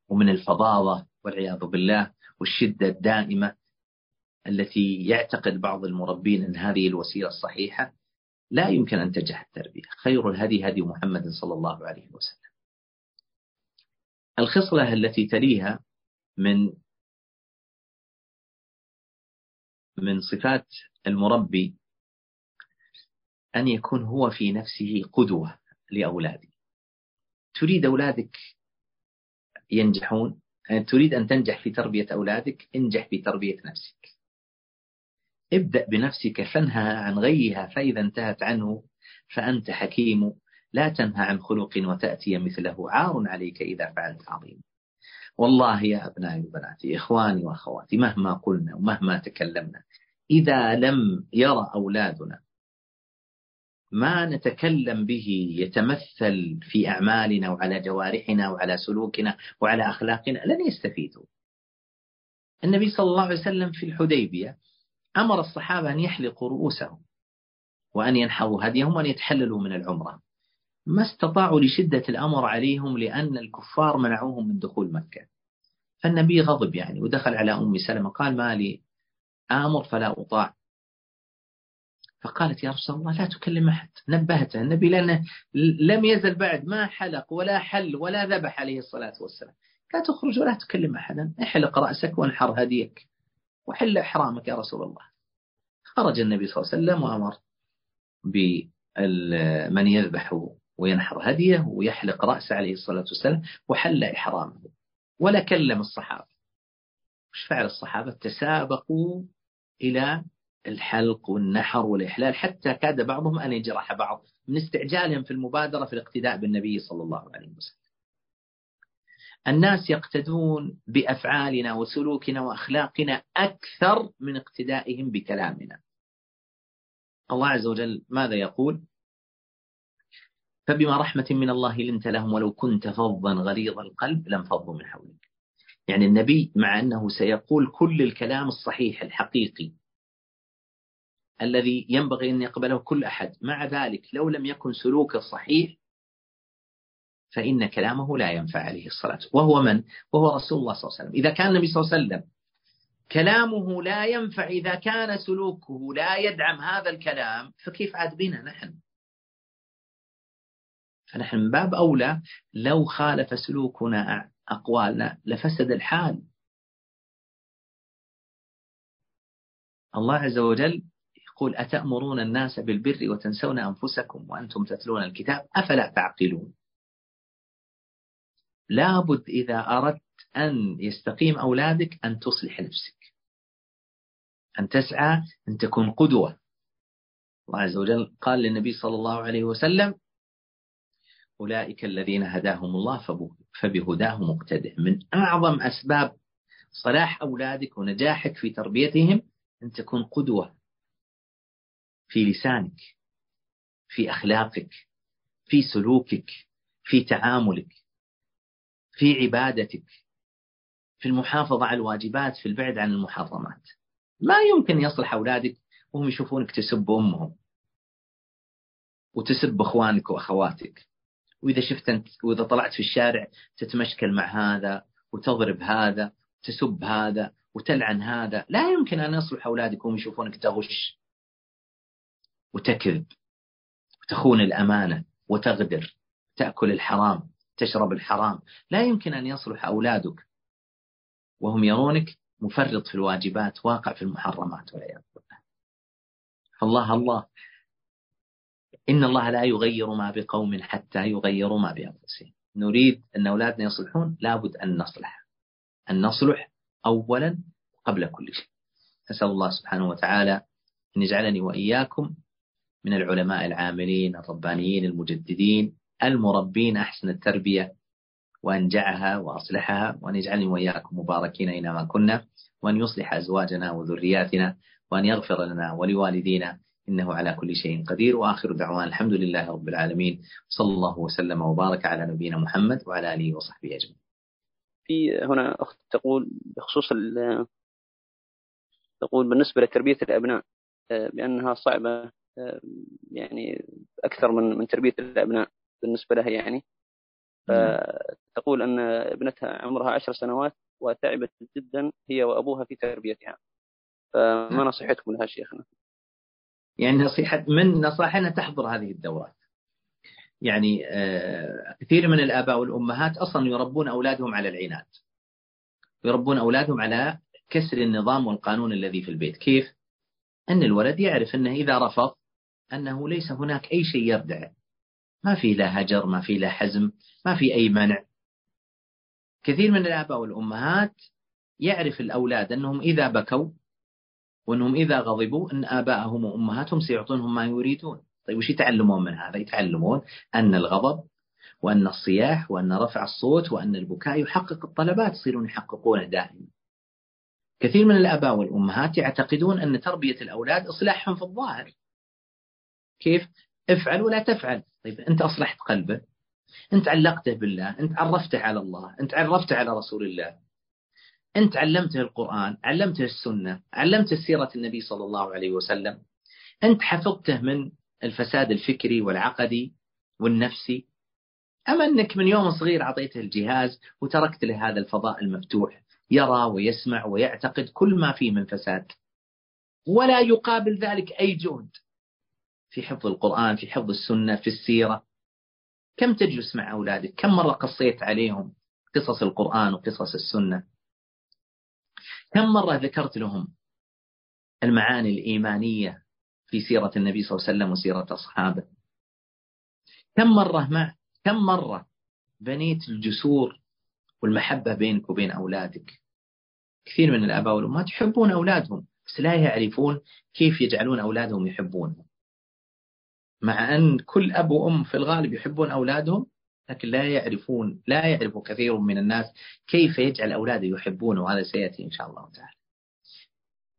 ومن الفظاظة والعياذ بالله والشدة الدائمة التي يعتقد بعض المربين أن هذه الوسيلة الصحيحة. لا يمكن أن تنجح التربية. خير الهدي هدي محمد صلى الله عليه وسلم. الخصلة التي تليها من من صفات المربي أن يكون هو في نفسه قدوة لأولاده تريد أولادك ينجحون؟ تريد أن تنجح في تربية أولادك؟ انجح في تربية نفسك. ابدأ بنفسك فانهى عن غيها فإذا انتهت عنه فأنت حكيم. لا تنهى عن خلق وتأتي مثله. عار عليك إذا فعلت عظيم. والله يا أبنائي وبناتي إخواني وأخواتي مهما قلنا ومهما تكلمنا إذا لم يرى أولادنا ما نتكلم به يتمثل في أعمالنا وعلى جوارحنا وعلى سلوكنا وعلى أخلاقنا لن يستفيدوا. النبي صلى الله عليه وسلم في الحديبية أمر الصحابة أن يحلقوا رؤوسهم وأن ينحروا هديهم وأن يتحللوا من العمرة. ما استطاعوا لشدة الأمر عليهم لأن الكفار منعوهم من دخول مكة. فالنبي غضب يعني ودخل على أم سلمة قال ما لي آمر فلا أطاع. فقالت يا رسول الله لا تكلم أحد. نبهته النبي لأنه لم يزل بعد ما حلق ولا حل ولا ذبح عليه الصلاة والسلام. لا تخرج ولا تكلم أحدا. احلق رأسك وانحر هديك. وحل إحرامك يا رسول الله. خرج النبي صلى الله عليه وسلم وأمر بمن يذبح وينحر هديه ويحلق رأسه عليه الصلاة والسلام وحل إحرامه ولا كلم الصحابة. وش فعل الصحابة؟ تسابقوا إلى الحلق والنحر والإحلال حتى كاد بعضهم أن يجرح بعض من استعجالهم في المبادرة في الاقتداء بالنبي صلى الله عليه وسلم. الناس يقتدون بأفعالنا وسلوكنا وأخلاقنا أكثر من اقتدائهم بكلامنا. الله عز وجل ماذا يقول؟ فبما رحمة من الله لنت لهم ولو كنت فظا غليظ القلب لم فضوا من حولك. يعني النبي مع أنه سيقول كل الكلام الصحيح الحقيقي الذي ينبغي أن يقبله كل أحد، مع ذلك لو لم يكن سلوكه صحيح فإن كلامه لا ينفع عليه الصلاة. وهو من؟ وهو رسول الله صلى الله عليه وسلم. إذا كان النبي صلى الله عليه وسلم كلامه لا ينفع إذا كان سلوكه لا يدعم هذا الكلام فكيف عاد بنا نحن؟ فنحن من باب أولى لو خالف سلوكنا أقوالنا لفسد الحال. الله عز وجل يقول أتأمرون الناس بالبر وتنسون أنفسكم وأنتم تتلون الكتاب؟ أفلا تعقلون؟ لابد إذا أردت أن يستقيم أولادك أن تصلح نفسك أن تسعى أن تكون قدوة. الله عز وجل قال للنبي صلى الله عليه وسلم أولئك الذين هداهم الله فبهداه مقتده من أعظم أسباب صلاح أولادك ونجاحك في تربيتهم أن تكون قدوة في لسانك في أخلاقك في سلوكك في تعاملك. في عبادتك في المحافظة على الواجبات في البعد عن المحرمات. ما يمكن يصلح أولادك وهم يشوفونك تسب أمهم وتسب إخوانك وأخواتك. وإذا شفت أنت وإذا طلعت في الشارع تتمشكل مع هذا وتضرب هذا تسب هذا وتلعن هذا لا يمكن أن يصلح أولادك وهم يشوفونك تغش وتكذب وتخون الأمانة وتغدر تاكل الحرام. تشرب الحرام. لا يمكن أن يصلح أولادك وهم يرونك مفرط في الواجبات واقع في المحرمات والعياذ بالله. فالله الله. إن الله لا يغير ما بقوم حتى يغيروا ما بأنفسهم. نريد أن أولادنا يصلحون لابد أن نصلح. أن نصلح أولا قبل كل شيء. أسأل الله سبحانه وتعالى أن يجعلني وإياكم من العلماء العاملين الربانيين المجددين المربين أحسن التربية وأنجعها وأصلحها وأن يجعلني وإياكم مباركين أينما كنا وأن يصلح أزواجنا وذرياتنا وأن يغفر لنا ولوالدينا إنه على كل شيء قدير وآخر دعوان الحمد لله رب العالمين صلى الله وسلم وبارك على نبينا محمد وعلى آله وصحبه أجمعين. في هنا أخت تقول بخصوص تقول بالنسبة لتربية الأبناء آه، بأنها صعبة آه، يعني أكثر من من تربية الأبناء. بالنسبة لها يعني. فتقول أن ابنتها عمرها عشر سنوات وتعبت جدا هي وأبوها في تربيتها. فما. نصيحتكم لها شيخنا؟ يعني نصيحة من نصائحنا تحضر هذه الدورات. يعني آه، كثير من الآباء والأمهات أصلا يربون أولادهم على العناد. يربون أولادهم على كسر النظام والقانون الذي في البيت. كيف؟ أن الولد يعرف أنه إذا رفض أنه ليس هناك أي شيء يردعه ما في لا هجر ما في لا حزم ما في أي منع. كثير من الآباء والأمهات يعرف الأولاد أنهم إذا بكوا وأنهم إذا غضبوا أن آبائهم وأمهاتهم سيعطونهم ما يريدون. طيب وش يتعلمون من هذا؟ يتعلمون أن الغضب وأن الصياح وأن رفع الصوت وأن البكاء يحقق الطلبات يصيرون يحققونه دائما. كثير من الآباء والأمهات يعتقدون أن تربية الأولاد إصلاحهم في الظاهر. كيف؟ افعل ولا تفعل. طيب أنت أصلحت قلبه أنت علقته بالله أنت عرفته على الله أنت عرفته على رسول الله أنت علمته القرآن علمته السنة علمته سيرة النبي صلى الله عليه وسلم أنت حفظته من الفساد الفكري والعقدي والنفسي. أما أنك من يوم صغير أعطيته الجهاز وتركت له هذا الفضاء المفتوح يرى ويسمع ويعتقد كل ما فيه من فساد. ولا يقابل ذلك أي جهد. في حفظ القرآن في حفظ السنة في السيرة. كم تجلس مع أولادك؟ كم مرة قصيت عليهم قصص القرآن وقصص السنة؟ كم مرة ذكرت لهم المعاني الإيمانية في سيرة النبي صلى الله عليه وسلم وسيرة أصحابه؟ كم مرة مع كم مرة بنيت الجسور والمحبة بينك وبين أولادك؟ كثير من الآباء والأمهات يحبون أولادهم بس لا يعرفون كيف يجعلون أولادهم يحبونهم مع أن كل أب وأم في الغالب يحبون أولادهم لكن لا يعرفون لا يعرف كثير من الناس كيف يجعل أولاده يحبونه وهذا سيأتي إن شاء الله تعالى.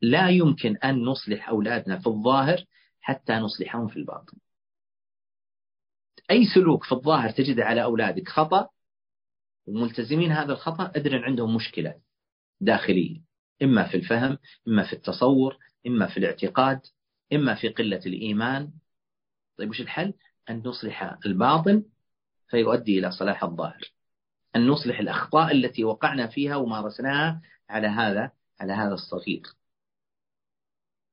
لا يمكن أن نصلح أولادنا في الظاهر حتى نصلحهم في الباطن. أي سلوك في الظاهر تجده على أولادك خطأ وملتزمين هذا الخطأ أدري عندهم مشكلة داخلية إما في الفهم إما في التصور إما في الاعتقاد إما في قلة الإيمان. طيب وش الحل؟ أن نصلح الباطن فيؤدي إلى صلاح الظاهر. أن نصلح الأخطاء التي وقعنا فيها ومارسناها على هذا على هذا الصغير.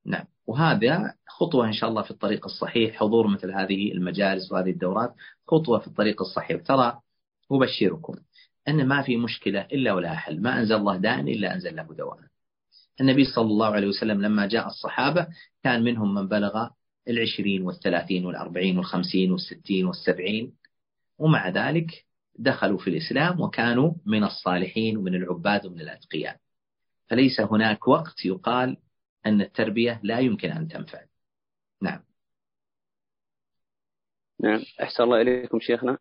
نعم. وهذا خطوة إن شاء الله في الطريق الصحيح حضور مثل هذه المجالس وهذه الدورات خطوة في الطريق الصحيح. ترى أبشركم أن ما في مشكلة إلا ولا حل. ما أنزل الله داء إلا أنزل له دواء. النبي صلى الله عليه وسلم لما جاء الصحابة كان منهم من بلغ العشرين والثلاثين والأربعين والخمسين والستين والسبعين. ومع ذلك دخلوا في الإسلام وكانوا من الصالحين ومن العباد ومن الأتقياء. فليس هناك وقت يقال أن التربية لا يمكن أن تنفع. نعم. نعم. أحسن الله إليكم شيخنا.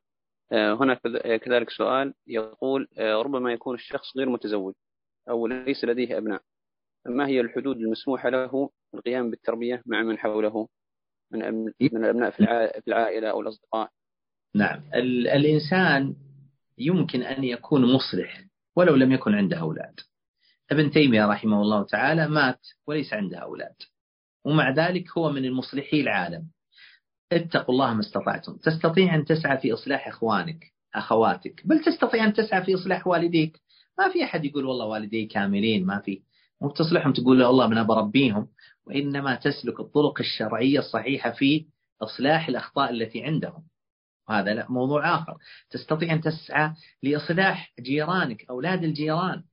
آه، هنا كذلك سؤال يقول آه، ربما يكون الشخص غير متزوج أو ليس لديه أبناء ما هي الحدود المسموحة له القيام بالتربية مع من حوله؟ من من الأبناء في العائلة أو الأصدقاء. نعم. الإنسان يمكن أن يكون مصلح ولو لم يكن عنده أولاد. ابن تيمية رحمه الله تعالى مات وليس عنده أولاد. ومع ذلك هو من المصلحي العالم. اتقوا الله ما استطعتم. تستطيع أن تسعى في إصلاح إخوانك أخواتك. بل تستطيع أن تسعى في إصلاح والديك. ما في أحد يقول والله والدي كاملين ما في. مو تصلحهم تقول والله أنا بربيهم وإنما تسلك الطرق الشرعية الصحيحة في إصلاح الأخطاء التي عندهم. وهذا لا موضوع آخر. تستطيع أن تسعى لإصلاح جيرانك أولاد الجيران.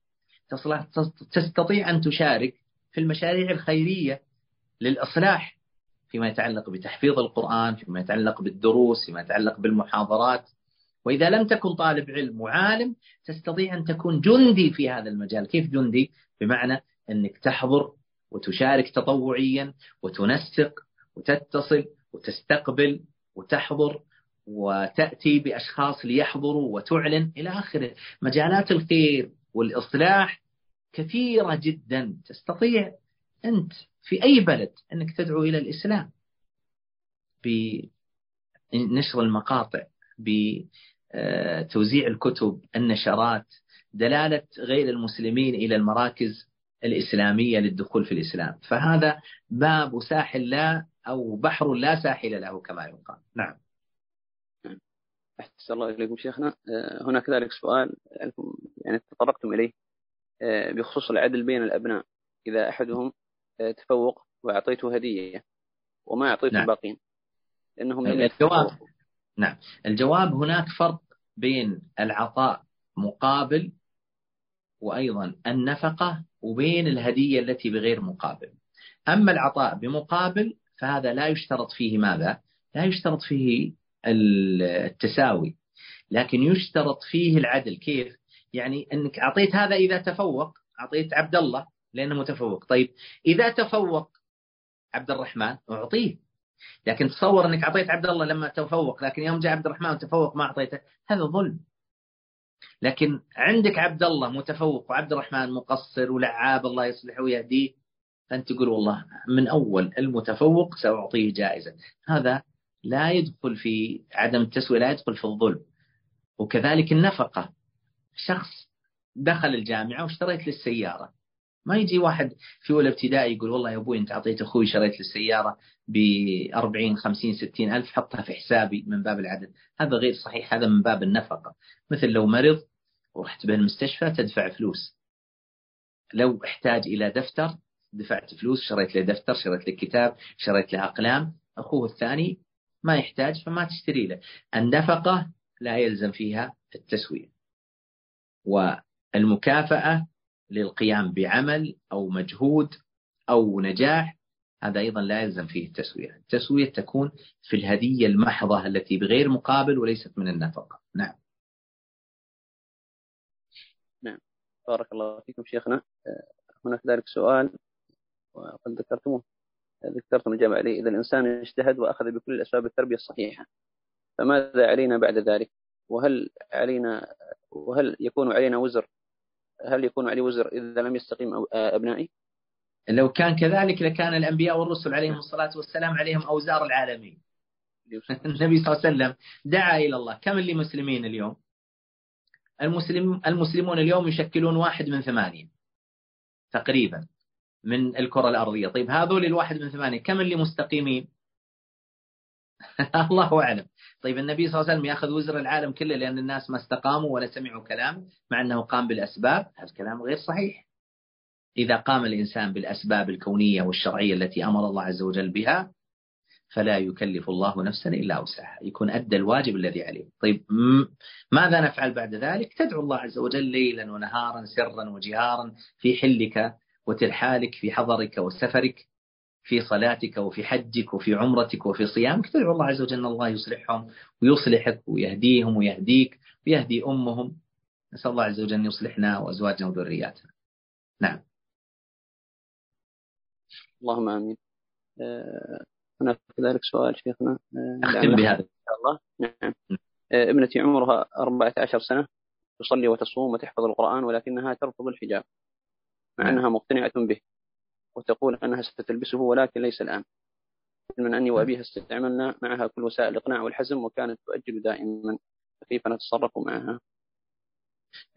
تستطيع أن تشارك في المشاريع الخيرية للإصلاح فيما يتعلق بتحفيظ القرآن فيما يتعلق بالدروس فيما يتعلق بالمحاضرات. وإذا لم تكن طالب علم وعالم تستطيع أن تكون جندي في هذا المجال. كيف جندي؟ بمعنى أنك تحضر وتشارك تطوعيا وتنسق وتتصل وتستقبل وتحضر وتأتي بأشخاص ليحضروا وتعلن إلى آخره. مجالات الخير والإصلاح كثيرة جدا. تستطيع أنت في أي بلد أنك تدعو إلى الإسلام بنشر المقاطع بتوزيع الكتب النشرات دلالة غير المسلمين إلى المراكز الإسلامية للدخول في الإسلام. فهذا باب ساحل لا أو بحر لا ساحل له كما يقال. نعم. أحسن الله إليكم شيخنا. آه، هنا كذلك سؤال يعني تطرقتم إليه آه، بخصوص العدل بين الأبناء. إذا أحدهم آه، تفوق وأعطيته هدية وما أعطيته نعم. الباقين لأنهم الجواب نعم. الجواب هناك فرق بين العطاء مقابل وأيضا النفقة وبين الهدية التي بغير مقابل أما العطاء بمقابل فهذا لا يشترط فيه ماذا؟ لا يشترط فيه التساوي لكن يشترط فيه العدل كيف؟ يعني أنك أعطيت هذا إذا تفوق أعطيت عبد الله لأنه متفوق طيب إذا تفوق عبد الرحمن أعطيه لكن تصور أنك أعطيت عبد الله لما تفوق لكن يوم جاء عبد الرحمن وتفوق ما أعطيته هذا ظلم لكن عندك عبد الله متفوق وعبد الرحمن مقصر ولعاب الله يصلحه ويهديه فأنت تقول والله من أول المتفوق سأعطيه جائزة. هذا لا يدخل في عدم التسوية لا يدخل في الظلم. وكذلك النفقة. شخص دخل الجامعة واشتريت للسيارة. ما يجي واحد في أولى ابتدائي يقول والله يا أبوي أنت أعطيت أخوي شريت للسيارة ب 40 50 60 ألف حطها في حسابي من باب العدل. هذا غير صحيح هذا من باب النفقة. مثل لو مرض ورحت به المستشفى تدفع فلوس. لو احتاج إلى دفتر دفعت فلوس شريت له دفتر شريت له كتاب شريت له أقلام أخوه الثاني ما يحتاج فما تشتري له. النفقة لا يلزم فيها التسوية. والمكافأة للقيام بعمل أو مجهود أو نجاح هذا أيضا لا يلزم فيه التسوية. التسوية تكون في الهدية المحضة التي بغير مقابل وليست من النفقة. نعم. نعم. بارك الله فيكم شيخنا. هناك ذلك سؤال وقد ذكرتموه. ذكرتم الجامع عليه إذا الإنسان اجتهد وأخذ بكل الأسباب التربية الصحيحة فماذا علينا بعد ذلك؟ وهل علينا وهل يكون علينا وزر هل يكون علي وزر إذا لم يستقيم أبنائي؟ لو كان كذلك لكان الأنبياء والرسل عليهم الصلاة والسلام عليهم أوزار العالمين. النبي صلى الله عليه وسلم دعا إلى الله. كم اللي مسلمين اليوم؟ المسلم المسلمون اليوم يشكلون واحد من ثمانية تقريبا من الكرة الأرضية. طيب هذول الواحد من ثمانية كم اللي مستقيمين الله أعلم. طيب النبي صلى الله عليه وسلم يأخذ وزر العالم كله لأن الناس ما استقاموا ولا سمعوا كلام مع أنه قام بالأسباب. هذا الكلام غير صحيح. إذا قام الإنسان بالأسباب الكونية والشرعية التي أمر الله عز وجل بها فلا يكلف الله نفسا إلا وسعها. يكون أدى الواجب الذي عليه. طيب ماذا نفعل بعد ذلك؟ تدعو الله عز وجل ليلا ونهارا سرا وجهارا في حلك وترحالك في حضرك وسفرك. في صلاتك وفي حجك وفي عمرتك وفي صيامك. تدعو الله عز وجل أن الله يصلحهم ويصلحك ويهديهم ويهديك ويهدي أمهم. نسأل الله عز وجل أن يصلحنا وأزواجنا وذرياتنا. نعم. اللهم آمين. آه، هناك كذلك سؤال شيخنا. آه، أختم بهذا. إن شاء الله. نعم. آه، ابنتي عمرها 14 سنة تصلي وتصوم وتحفظ القرآن ولكنها ترفض الحجاب مع نعم. أنها مقتنعة به. وتقول أنها ستلبسه ولكن ليس الآن. من أني وأبيها استعملنا معها كل وسائل الإقناع والحزم وكانت تؤجل دائما. فكيف نتصرف معها؟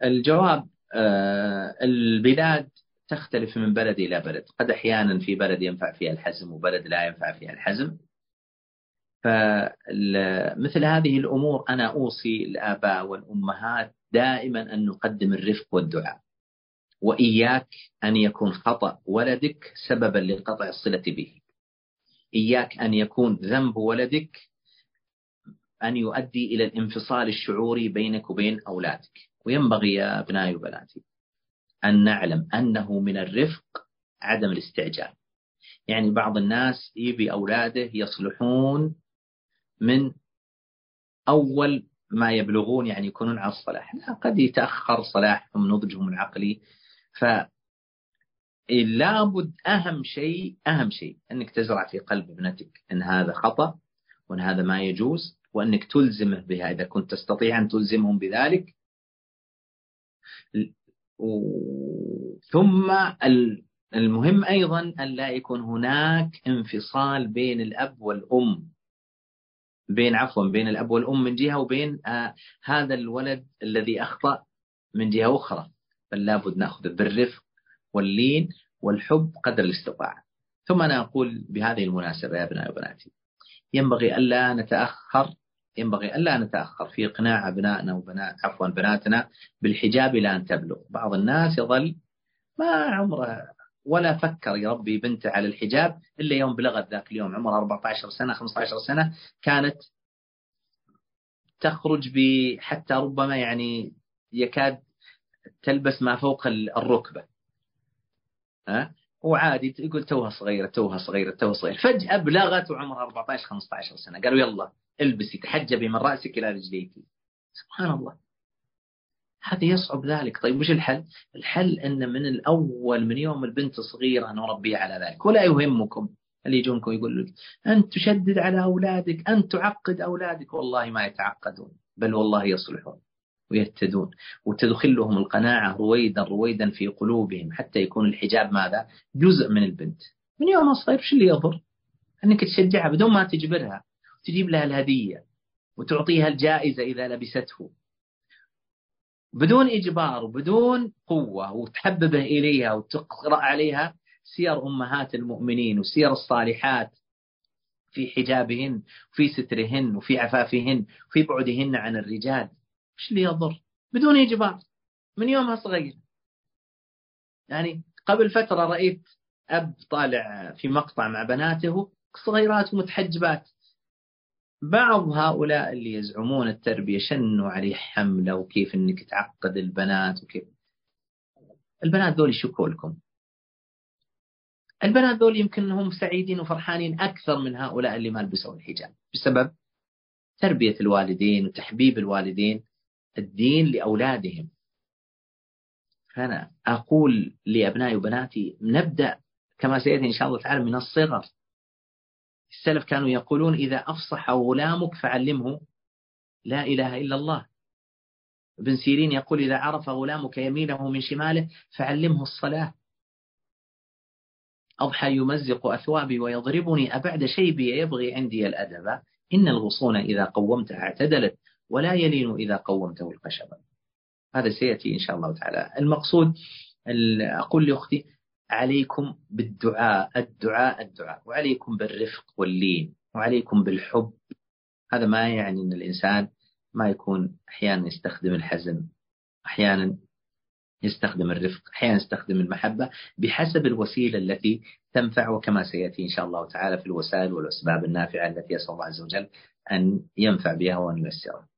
الجواب آه، البلاد تختلف من بلد إلى بلد. قد أحيانا في بلد ينفع فيها الحزم وبلد لا ينفع فيها الحزم. فمثل هذه الأمور أنا أوصي الآباء والأمهات دائما أن نقدم الرفق والدعاء. وإياك أن يكون خطأ ولدك سببا لقطع الصلة به. إياك أن يكون ذنب ولدك أن يؤدي إلى الانفصال الشعوري بينك وبين أولادك. وينبغي يا أبنائي وبناتي أن نعلم أنه من الرفق عدم الاستعجال. يعني بعض الناس يبي أولاده يصلحون من أول ما يبلغون يعني يكونون على الصلاح. لا قد يتأخر صلاحهم نضجهم العقلي ف لابد أهم شيء أهم شيء أنك تزرع في قلب ابنتك أن هذا خطأ وأن هذا ما يجوز وأنك تلزمه بها. إذا كنت تستطيع أن تلزمهم بذلك ثم المهم أيضا أن لا يكون هناك انفصال بين الأب والأم. بين عفوا بين الأب والأم من جهة وبين آه هذا الولد الذي أخطأ من جهة أخرى. بل لابد نأخذه بالرفق واللين والحب قدر الاستطاعة. ثم أنا أقول بهذه المناسبة يا ابنائي وبناتي ينبغي ألا نتأخر ينبغي ألا نتأخر في إقناع أبنائنا وبنات عفوا بناتنا بالحجاب إلى أن تبلغ. بعض الناس يظل ما عمره ولا فكر يربي بنته على الحجاب إلا يوم بلغت ذاك اليوم عمرها 14 سنة 15 سنة كانت تخرج حتى ربما يعني يكاد تلبس ما فوق الركبة. ها؟ وعادي يقول توها صغيرة توها صغيرة توها صغيرة. فجأة بلغت وعمرها 14 15 سنة. قالوا يلا البسي تحجبي من رأسك إلى رجليك. سبحان الله. هذا يصعب ذلك. طيب وش الحل؟ الحل أن من الأول من يوم البنت صغيرة نربيها على ذلك. ولا يهمكم اللي يجونكم يقول لك أنت تشدد على أولادك أنت تعقد أولادك. والله ما يتعقدون بل والله يصلحون. ويهتدون وتدخلهم القناعة رويدا رويدا في قلوبهم حتى يكون الحجاب ماذا؟ جزء من البنت. من يوم صغير وش اللي يضر؟ أنك تشجعها بدون ما تجبرها تجيب لها الهدية وتعطيها الجائزة إذا لبسته. بدون إجبار وبدون قوة وتحببه إليها وتقرأ عليها سير أمهات المؤمنين وسير الصالحات في حجابهن وفي سترهن وفي عفافهن وفي بعدهن عن الرجال. إيش اللي يضر؟ بدون إجبار. من يومها صغير يعني قبل فترة رأيت أب طالع في مقطع مع بناته صغيرات ومتحجبات. بعض هؤلاء اللي يزعمون التربية شنوا عليه حملة وكيف إنك تعقد البنات وكيف. البنات ذول يشكوا لكم. البنات ذول يمكن هم سعيدين وفرحانين أكثر من هؤلاء اللي ما لبسوا الحجاب. بسبب تربية الوالدين وتحبيب الوالدين. الدين لأولادهم. فأنا أقول لأبنائي وبناتي نبدأ كما سيأتي إن شاء الله تعالى من الصغر. السلف كانوا يقولون إذا أفصح غلامك فعلمه. لا إله إلا الله. ابن سيرين يقول إذا عرف غلامك يمينه من شماله فعلمه الصلاة. أضحى يمزق أثوابي ويضربني أبعد شيبي يبغي عندي الأدب. إن الغصون إذا قومتها اعتدلت. ولا يلين إذا قومته الخشبة هذا سيأتي إن شاء الله تعالى. المقصود أقول لأختي عليكم بالدعاء الدعاء الدعاء. وعليكم بالرفق واللين وعليكم بالحب. هذا ما يعني أن الإنسان ما يكون أحيانا يستخدم الحزن أحيانا يستخدم الرفق أحيانا يستخدم المحبة بحسب الوسيلة التي تنفع. وكما سيأتي إن شاء الله تعالى في الوسائل والأسباب النافعة التي يسأل الله عز وجل أن ينفع بها وأن ييسرها